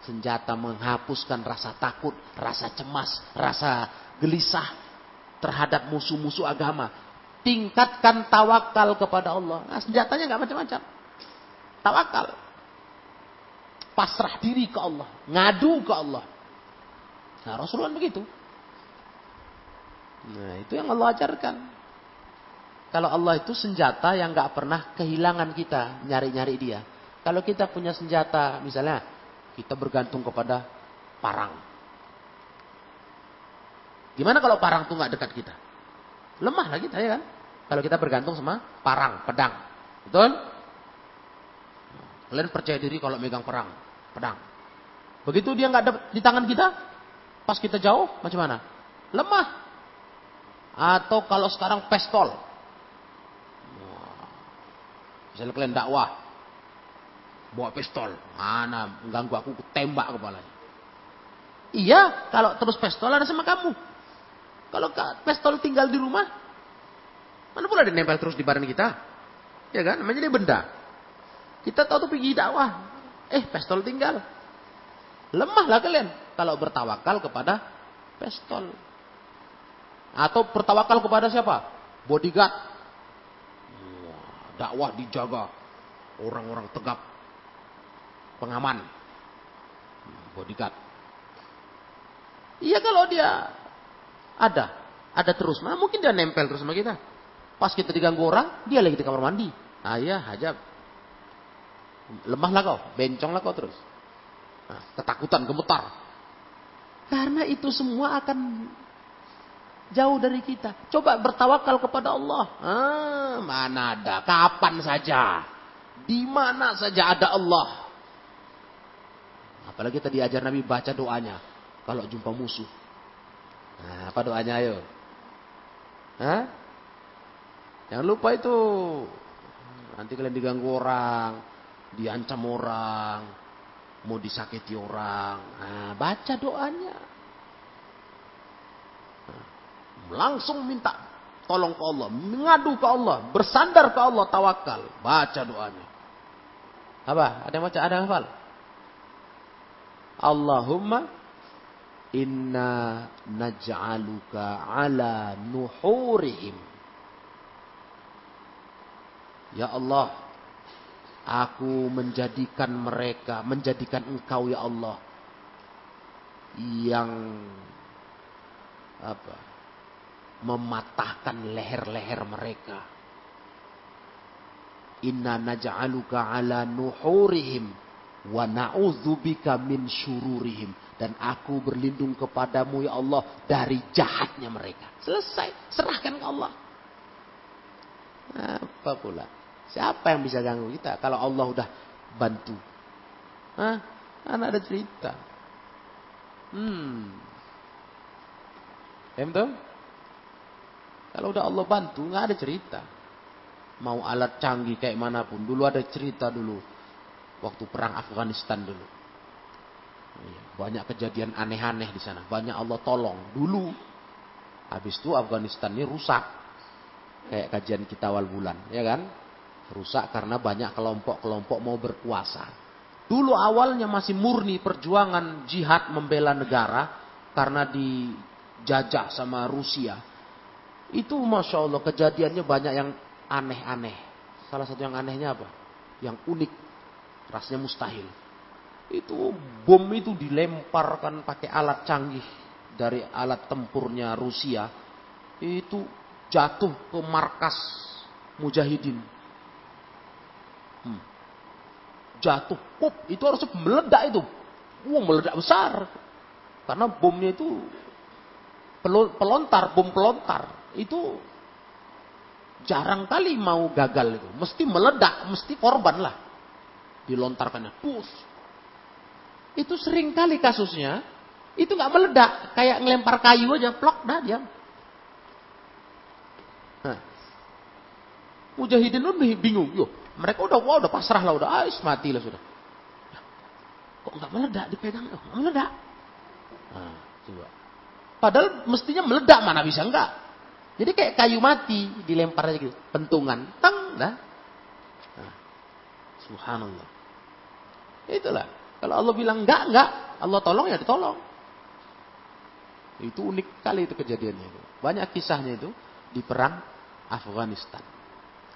Senjata menghapuskan rasa takut, rasa cemas, rasa gelisah terhadap musuh-musuh agama. Tingkatkan tawakal kepada Allah. Nah, senjatanya nggak macam-macam. Tawakal. Pasrah diri ke Allah. Ngadu ke Allah. Nah Rasulullah begitu. Nah, itu yang Allah ajarkan. Kalau Allah itu senjata yang nggak pernah kehilangan kita nyari-nyari dia. Kalau kita punya senjata, misalnya kita bergantung kepada parang. Gimana kalau parang tuh nggak dekat kita? Lemah lah kita ya kan? Kalau kita bergantung sama parang, pedang. Betul? Kalian percaya diri kalau megang perang, pedang. Begitu dia nggak di tangan kita, pas kita jauh, macam mana? Lemah. Atau kalau sekarang pistol. Misalnya kalian dakwah. Bawa pistol. Mana ganggu aku tembak kepalanya. Iya, kalau terus pistol ada sama kamu. Kalau pistol tinggal di rumah, mana pula dia nempel terus di badan kita? Ya kan? Namanya dia benda. Kita tahu tuh pergi dakwah. Eh, pistol tinggal. Lemahlah kalian kalau bertawakal kepada pistol. Atau bertawakal kepada siapa? Bodyguard. dakwah dijaga. Orang-orang tegap. Pengaman. Bodyguard. Iya kalau dia ada. Ada terus. Nah, mungkin dia nempel terus sama kita. Pas kita diganggu orang, dia lagi di kamar mandi. Nah, iya, hajab. Lemahlah kau, benconglah kau terus. Nah, ketakutan, gemetar. Karena itu semua akan jauh dari kita. Coba bertawakal kepada Allah. Ah, mana ada, kapan saja. Di mana saja ada Allah. Apalagi tadi ajar Nabi baca doanya. Kalau jumpa musuh. Nah, apa doanya ayo? Hah? Jangan lupa itu. Nanti kalian diganggu orang. Diancam orang. Mau disakiti orang. Nah, baca doanya. Nah, langsung minta tolong ke Allah. Mengadu ke Allah. Bersandar ke Allah. Tawakal. Baca doanya. Apa? Ada yang baca? Ada yang hafal? Allahumma inna naj'aluka ala nuhurihim. Ya Allah, aku menjadikan mereka, menjadikan engkau ya Allah yang apa? Mematahkan leher-leher mereka. Inna naj'aluka ala nuhurihim wa na'udzubika min syururihim dan aku berlindung kepadamu ya Allah dari jahatnya mereka. Selesai, serahkan ke Allah. Apa pula? Siapa yang bisa ganggu kita kalau Allah udah bantu? Hah? Kan ada cerita. Hmm. Ya Kalau udah Allah bantu, nggak ada cerita. Mau alat canggih kayak mana pun. Dulu ada cerita dulu. Waktu perang Afghanistan dulu. Iya, banyak kejadian aneh-aneh di sana. Banyak Allah tolong. Dulu. Habis itu Afghanistan ini rusak. Kayak kajian kita awal bulan. Ya kan? Rusak karena banyak kelompok-kelompok mau berkuasa. Dulu awalnya masih murni perjuangan jihad membela negara karena dijajah sama Rusia. Itu masya Allah kejadiannya banyak yang aneh-aneh. Salah satu yang anehnya apa? Yang unik, rasanya mustahil. Itu bom itu dilemparkan pakai alat canggih dari alat tempurnya Rusia. Itu jatuh ke markas mujahidin Hmm. Jatuh, pop, itu harus meledak itu. Wah, meledak besar. Karena bomnya itu pelontar, bom pelontar. Itu jarang kali mau gagal itu. Mesti meledak, mesti korban lah. Dilontarkannya, pus. Itu sering kali kasusnya. Itu nggak meledak, kayak ngelempar kayu aja, plok dah dia. Nah. Mujahidin lebih bingung, yuk mereka udah wah udah pasrah lah, udah ais mati lah sudah. Kok nggak meledak dipegang? Nggak meledak. Nah, coba. Padahal mestinya meledak mana bisa enggak? Jadi kayak kayu mati dilempar aja gitu, pentungan, tang, dah. Nah, subhanallah. Itulah. Kalau Allah bilang enggak, enggak, Allah tolong ya ditolong. Itu unik kali itu kejadiannya. Banyak kisahnya itu di perang Afghanistan.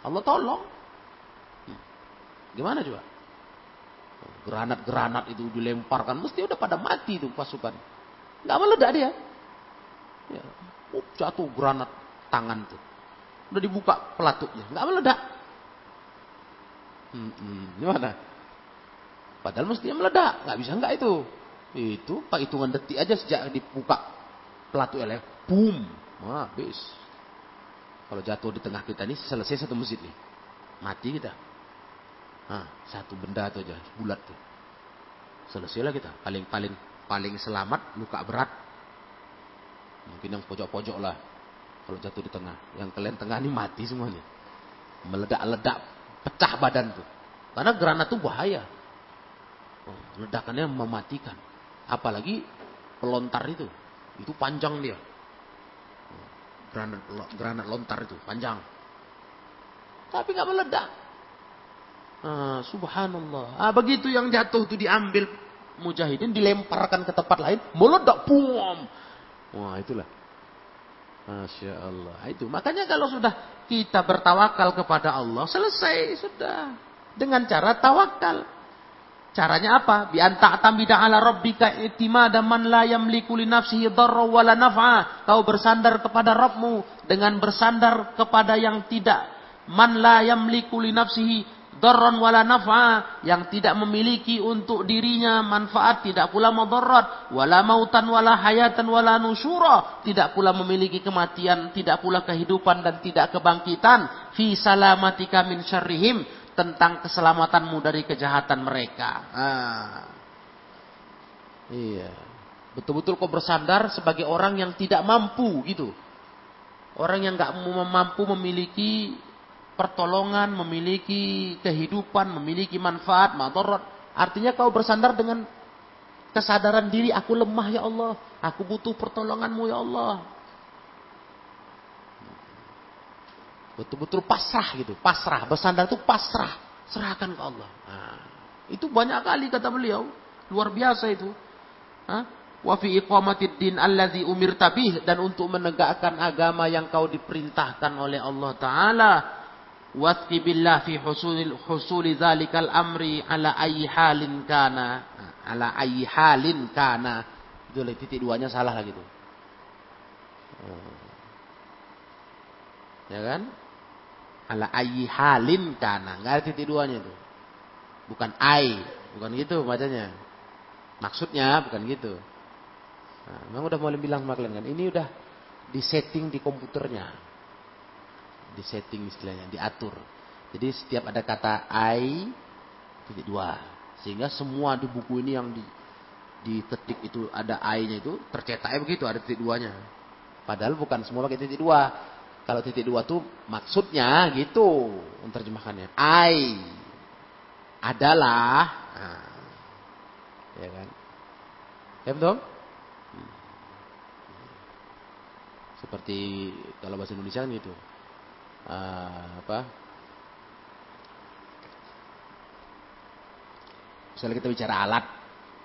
Allah tolong. Gimana coba? Granat-granat itu dilemparkan, mesti udah pada mati itu pasukan. Gak meledak dia. Ya, up, jatuh granat tangan tuh. Udah dibuka pelatuknya, nggak meledak. Hmm, hmm, gimana? Padahal mestinya meledak, nggak bisa nggak itu. Itu pak hitungan detik aja sejak dibuka pelatuk elek, boom, habis. Kalau jatuh di tengah kita ini selesai satu masjid nih, mati kita. Nah, satu benda itu aja, bulat tuh. Selesailah kita. Paling paling paling selamat luka berat. Mungkin yang pojok-pojok lah. Kalau jatuh di tengah. Yang kalian tengah ini mati semuanya. Meledak-ledak, pecah badan tuh. Karena granat itu bahaya. Oh, ledakannya mematikan. Apalagi pelontar itu. Itu panjang dia. Oh, granat, granat lontar itu panjang. Tapi nggak meledak. Ah, subhanallah. Ah, begitu yang jatuh itu diambil mujahidin, dilemparkan ke tempat lain, meledak, bum. Wah, itulah. Masya Allah. Itu. Makanya kalau sudah kita bertawakal kepada Allah, selesai sudah. Dengan cara tawakal. Caranya apa? Bi tamida ala rabbika itimada man la yamliku li nafsihi dharra wala naf'a. Kau bersandar kepada Rabbmu dengan bersandar kepada yang tidak man la yamliku li nafsihi darran wala naf'a. Yang tidak memiliki untuk dirinya manfaat. Tidak pula madarat wala mautan wala hayatan wala nusyura. Tidak pula memiliki kematian. Tidak pula kehidupan dan tidak kebangkitan. Fi salamatika min syarrihim. Tentang keselamatanmu dari kejahatan mereka. Ah. iya. Betul-betul kau bersandar sebagai orang yang tidak mampu gitu. Orang yang nggak mampu memiliki pertolongan, memiliki kehidupan, memiliki manfaat, madarat. Artinya kau bersandar dengan kesadaran diri, aku lemah ya Allah, aku butuh pertolonganmu ya Allah. Betul-betul pasrah gitu, pasrah, bersandar itu pasrah, serahkan ke Allah. Nah, itu banyak kali kata beliau, luar biasa itu. Fi iqamatid din allazi bih dan untuk menegakkan agama yang kau diperintahkan oleh Allah taala Wasqi billah fi husulil husuli zalikal amri ala ayyi halin kana. Ala ayyi halin kana. Itu titik duanya salah lagi tuh. Ya kan? Ala ayyi halin kana. Enggak ada titik duanya itu. Bukan ai, bukan gitu bacanya. Maksudnya bukan gitu. Nah, memang udah mulai bilang sama kalian kan, ini udah disetting di komputernya di setting istilahnya, diatur. Jadi setiap ada kata I titik dua, sehingga semua di buku ini yang di diketik itu ada I-nya itu tercetaknya begitu ada titik duanya. Padahal bukan semua pakai titik dua. Kalau titik dua tuh maksudnya gitu terjemahannya. I adalah, nah, ya kan? Ya betul? Hmm. Seperti kalau bahasa Indonesia kan gitu uh, apa? Misalnya kita bicara alat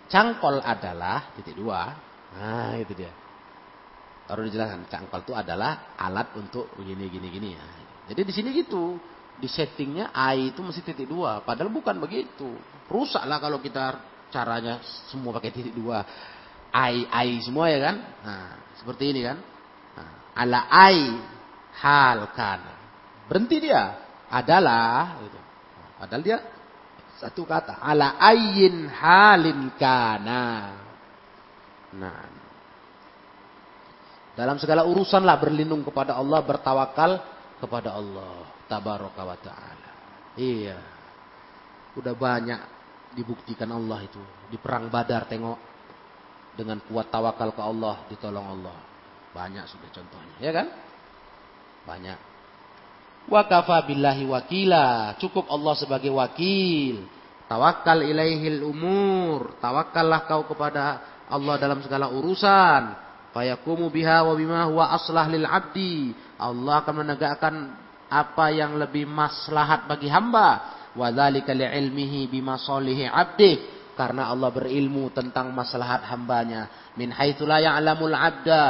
cangkol adalah titik dua. Nah itu dia. Baru dijelaskan cangkol itu adalah alat untuk begini gini gini ya. Jadi di sini gitu di settingnya I itu mesti titik dua padahal bukan begitu. Rusak lah kalau kita caranya semua pakai titik dua. I I semua ya kan? Nah seperti ini kan? Nah, ala I hal kana Berhenti dia. Adalah. Gitu. Padahal dia satu kata. Ala ayin halin kana. Nah. Dalam segala urusan lah berlindung kepada Allah. Bertawakal kepada Allah. Tabaraka wa ta'ala. Iya. Udah banyak dibuktikan Allah itu. Di perang badar tengok. Dengan kuat tawakal ke Allah. Ditolong Allah. Banyak sudah contohnya. Ya kan? Banyak. Wa kafa billahi wakila. Cukup Allah sebagai wakil. Tawakal ilaihil umur. Tawakallah kau kepada Allah dalam segala urusan. Fayakumu biha wa bima huwa aslah lil abdi. Allah akan menegakkan apa yang lebih maslahat bagi hamba. Wa dzalika li'ilmihi bima solihi abdi. Karena Allah berilmu tentang maslahat hambanya. Min haitsu la ya'lamul abda.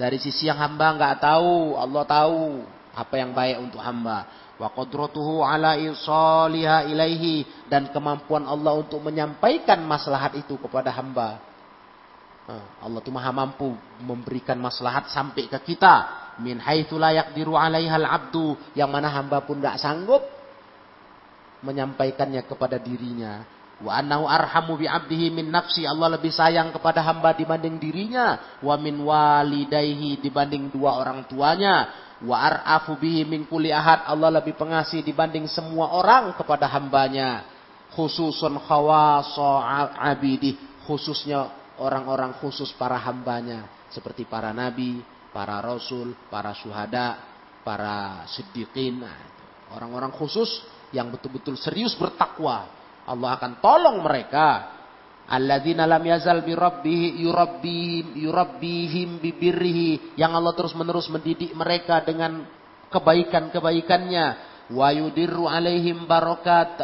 Dari sisi yang hamba enggak tahu, Allah tahu apa yang baik untuk hamba wa qudratuhu ala isaliha ilaihi dan kemampuan Allah untuk menyampaikan maslahat itu kepada hamba. Allah itu maha mampu memberikan maslahat sampai ke kita min haitsu la yaqdiru alaihal abdu yang mana hamba pun tidak sanggup menyampaikannya kepada dirinya. Wa annahu arhamu bi abdihi min nafsi. Allah lebih sayang kepada hamba dibanding dirinya. Wa min walidayhi dibanding dua orang tuanya wa ar'afu bihi min kulli ahad. Allah lebih pengasih dibanding semua orang kepada hambanya. Khususun khawasa abidi khususnya orang-orang khusus para hambanya. Seperti para nabi para rasul para syuhada para siddiqin. Nah, orang-orang khusus yang betul-betul serius bertakwa. Allah akan tolong mereka Alladzina lam yazal bi rabbih yurabbihim yurabbihim bibirrihi yang Allah terus menerus mendidik mereka dengan kebaikan-kebaikannya. Wa yudirru alaihim barokat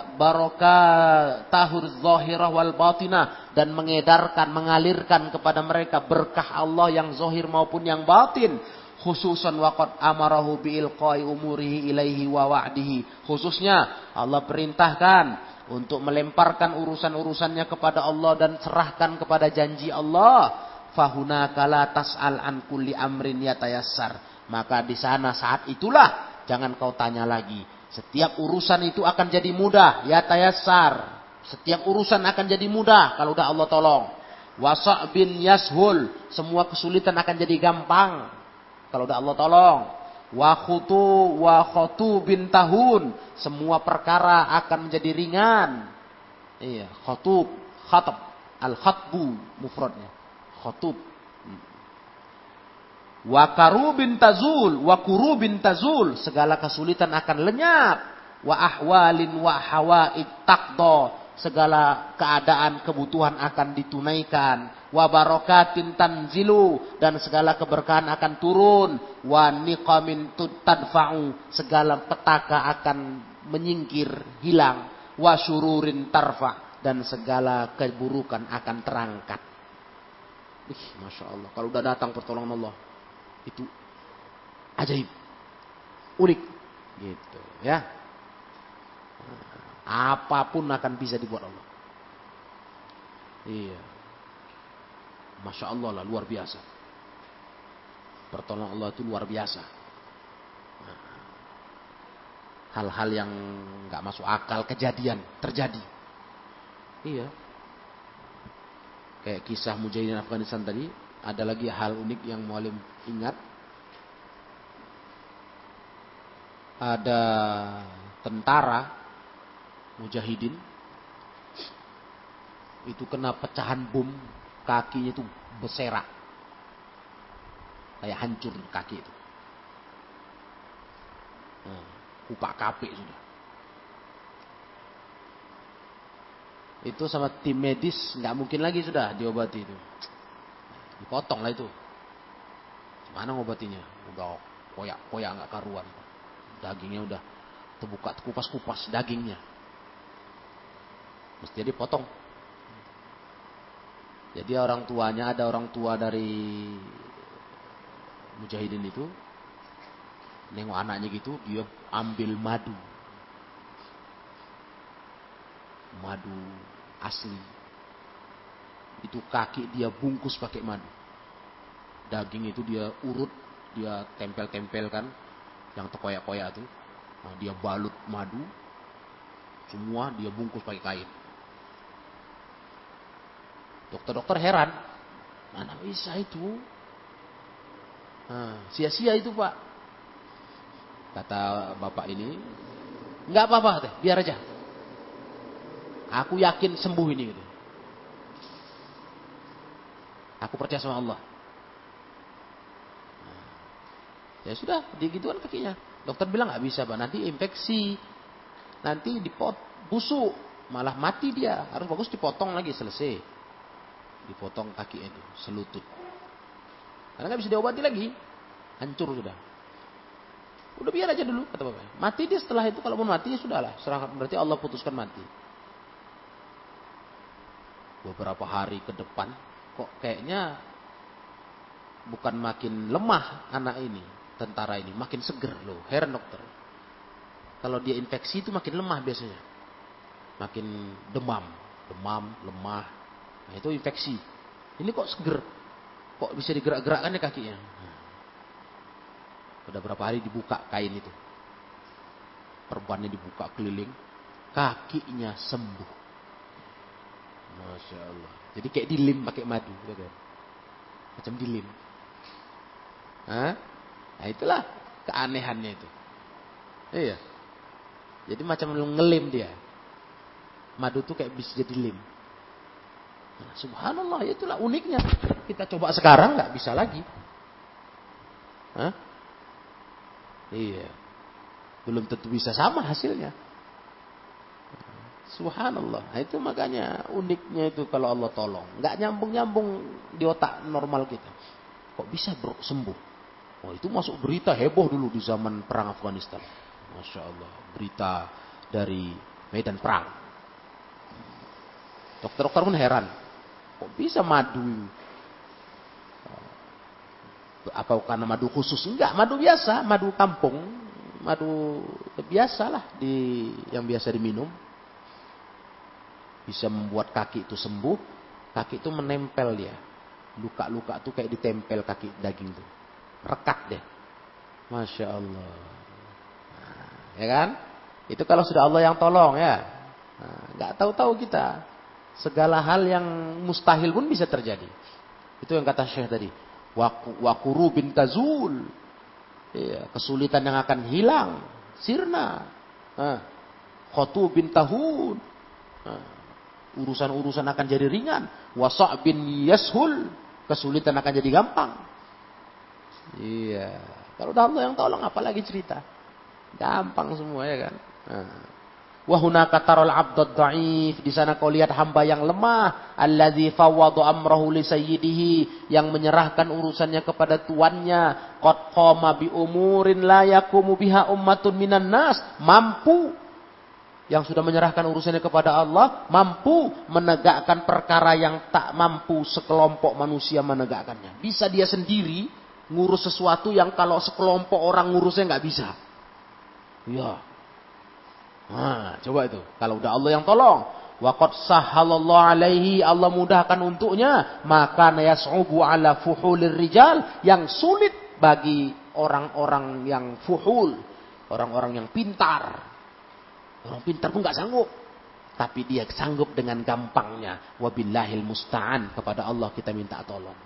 tahur zahirah wal batinah. Dan mengedarkan mengalirkan kepada mereka berkah Allah yang zahir maupun yang batin. Khususan waqad amarahu bi ilqai umurihi ilaihi wa wa'dihi. Khususnya Allah perintahkan untuk melemparkan urusan-urusannya kepada Allah dan serahkan kepada janji Allah fahuna kala tas'al an kulli amrin yatayassar maka di sana saat itulah jangan kau tanya lagi Setiap urusan itu akan jadi mudah. Ya tayasar. Setiap urusan akan jadi mudah kalau udah Allah tolong. Wasak bin yashul. Semua kesulitan akan jadi gampang. Kalau udah Allah tolong. Wa khutu wa khutu bin tahun. Semua perkara akan menjadi ringan. Iya, khutub, khatab. Al-khatbu mufradnya. Khutub. Wa karubin tazul, wa kurubin tazul, segala kesulitan akan lenyap. Wa ahwalin wa hawaid taqdo, segala keadaan kebutuhan akan ditunaikan. Wa barokatin tanzilu, dan segala keberkahan akan turun. Wa niqamin tadfa'u, segala petaka akan menyingkir, hilang. Wa syururin tarfa, dan segala keburukan akan terangkat. Ih, Masya Allah. Kalau udah datang pertolongan Allah itu ajaib, unik, gitu ya. Apa pun akan bisa dibuat Allah. Iya. Masya Allah lah, luar biasa. Pertolongan Allah itu luar biasa. Hal-hal yang nggak masuk akal kejadian terjadi. Iya. Kayak kisah Mujahidin Afghanistan tadi, ada lagi hal unik yang Mualim ingat. Ada tentara mujahidin itu kena pecahan bom kakinya itu berserak kayak hancur kaki itu nah, upak kapik sudah itu sama tim medis nggak mungkin lagi sudah diobati itu Dipotong lah itu. Mana ngobatinya? Udah koyak-koyak nggak karuan. Dagingnya udah terbuka, kupas-kupas dagingnya. Mesti dipotong. Jadi orang tuanya ada orang tua dari mujahidin itu nengok anaknya gitu dia ambil madu madu asli itu kaki dia bungkus pakai madu. Daging itu dia urut, dia tempel-tempelkan yang terkoyak-koyak itu. Nah, dia balut madu, semua dia bungkus pakai kain. Dokter-dokter heran, mana bisa itu? Nah, sia-sia itu pak. Kata bapak ini, nggak apa-apa teh, biar aja. Aku yakin sembuh ini. Gitu. Aku percaya sama Allah. Nah, ya sudah, digituan kakinya. Dokter bilang nggak bisa, pak. Nanti infeksi, nanti dipot busuk, malah mati dia. Harus bagus dipotong lagi selesai. Dipotong kaki itu, selutut. Karena nggak bisa diobati lagi, hancur sudah. Udah biar aja dulu kata bapak. Mati dia setelah itu kalau mau mati ya sudahlah. Serahkan berarti Allah putuskan mati. Beberapa hari ke depan kok kayaknya bukan makin lemah anak ini, tentara ini, makin seger loh. Heran dokter. Kalau dia infeksi itu makin lemah biasanya. Makin demam, demam, lemah. Nah, itu infeksi. Ini kok seger. Kok bisa digerak-gerakkan ya kakinya? Nah. Udah berapa hari dibuka kain itu. Perbannya dibuka keliling. Kakinya sembuh. Masya Allah. Jadi kayak dilim pakai madu, gitu kan? Macam dilim. Hah? Nah itulah keanehannya itu. Iya. Jadi macam ngelim dia. Madu tuh kayak bisa jadi lim. Nah, subhanallah, itulah uniknya. Kita coba sekarang nggak bisa lagi. Hah? Iya. Belum tentu bisa sama hasilnya. Subhanallah. Nah, itu makanya uniknya itu kalau Allah tolong. Nggak nyambung-nyambung di otak normal kita. Kok bisa bro, sembuh? Oh itu masuk berita heboh dulu di zaman perang Afghanistan. Masya Allah. Berita dari medan perang. Dokter-dokter pun heran. Kok bisa madu? Apa karena madu khusus? Enggak, madu biasa. Madu kampung. Madu biasa lah di, yang biasa diminum bisa membuat kaki itu sembuh, kaki itu menempel dia. Luka-luka tuh kayak ditempel kaki daging tuh. Rekat deh. Masya Allah. Nah, ya kan? Itu kalau sudah Allah yang tolong ya. Nah, tahu-tahu kita. Segala hal yang mustahil pun bisa terjadi. Itu yang kata Syekh tadi. Wakuru bin tazul. Iya, kesulitan yang akan hilang. Sirna. Nah, khotu bin tahun. Urusan-urusan akan jadi ringan. Wasak bin yashul. Kesulitan akan jadi gampang. Iya. Kalau Allah yang tolong apalagi cerita. Gampang semua ya kan. Nah. Wahuna katarol abdad da'if. Di sana kau lihat hamba yang lemah. Alladhi fawwadu amrahu li sayyidihi. Yang menyerahkan urusannya kepada tuannya. Qad qama bi umurin la yakumu biha ummatun minan nas. Mampu. Yang sudah menyerahkan urusannya kepada Allah. Mampu menegakkan perkara yang tak mampu sekelompok manusia menegakkannya. Bisa dia sendiri ngurus sesuatu yang kalau sekelompok orang ngurusnya nggak bisa. Ya, Nah, coba itu. Kalau udah Allah yang tolong. Waqad sahalallahu alaihi Allah mudahkan untuknya maka yas'ubu ala fuhulir rijal yang sulit bagi orang-orang yang fuhul, orang-orang yang pintar. Orang pintar pun nggak sanggup. Tapi dia sanggup dengan gampangnya. Wabillahil musta'an. Kepada Allah kita minta tolong.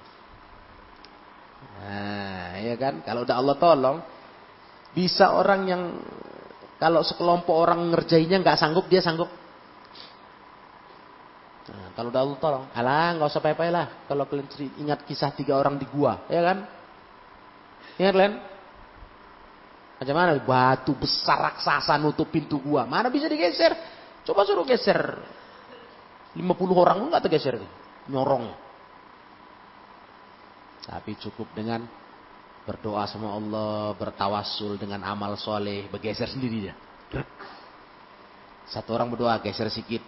Nah, ya kan? Kalau udah Allah tolong, bisa orang yang kalau sekelompok orang ngerjainnya nggak sanggup, dia sanggup. Nah, kalau udah Allah tolong, alah nggak usah payah lah. Kalau kalian ingat kisah tiga orang di gua, ya kan? Ingat kalian? Macam mana? Batu besar raksasa nutup pintu gua. Mana bisa digeser? Coba suruh geser. 50 orang nggak tergeser. Nyorong. Tapi cukup dengan berdoa sama Allah, bertawasul dengan amal soleh, bergeser sendiri dia. Satu orang berdoa, geser sedikit.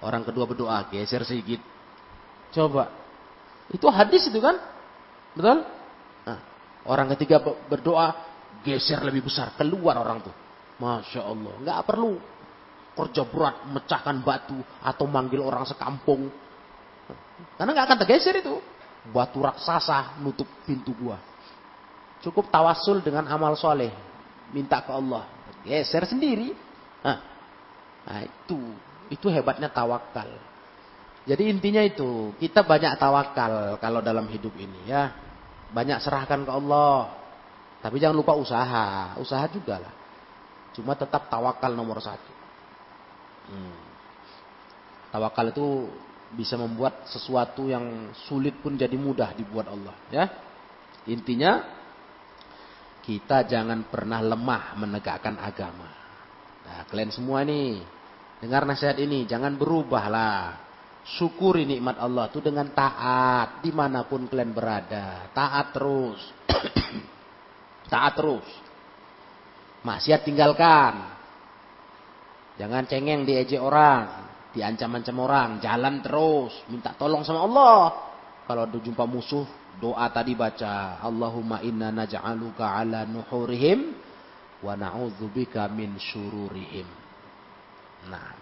Orang kedua berdoa, geser sedikit. Coba. Itu hadis itu kan? Betul? Nah, orang ketiga berdoa, geser lebih besar. Keluar orang tuh. Masya Allah. Nggak perlu kerja berat, mecahkan batu. Atau manggil orang sekampung. Karena nggak akan tergeser itu. Batu raksasa nutup pintu gua. Cukup tawasul dengan amal soleh. Minta ke Allah. Geser sendiri. Nah, nah itu. Itu hebatnya tawakal. Jadi intinya itu. Kita banyak tawakal kalau dalam hidup ini ya. Banyak serahkan ke Allah. Tapi jangan lupa usaha. Usaha juga lah. Cuma tetap tawakal nomor satu. Hmm. Tawakal itu bisa membuat sesuatu yang sulit pun jadi mudah dibuat Allah. Ya, intinya kita jangan pernah lemah menegakkan agama. Nah, kalian semua nih, dengar nasihat ini, jangan berubahlah. Syukuri nikmat Allah itu dengan taat di mana pun kalian berada. Taat terus. [clears throat] taat terus. Maksiat tinggalkan. Jangan cengeng diejek orang. Diancam-ancam orang. Jalan terus. Minta tolong sama Allah. Kalau ada jumpa musuh, doa tadi baca Allahumma inna naj'aluka ala nuhurihim wa na'udzubika min syururihim. Nah.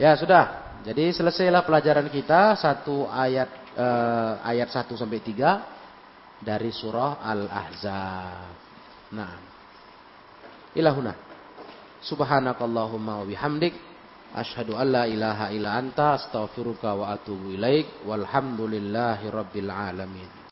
Ya, sudah. Jadi selesailah pelajaran kita satu ayat eh, ayat 1 sampai 3 dari surah Al-Ahzab. Nah. Ilahuna. Subhanakallahumma wa Ashadu an la ilaha illa anta astaghfiruka wa atubu ilaik walhamdulillahi rabbil alamin.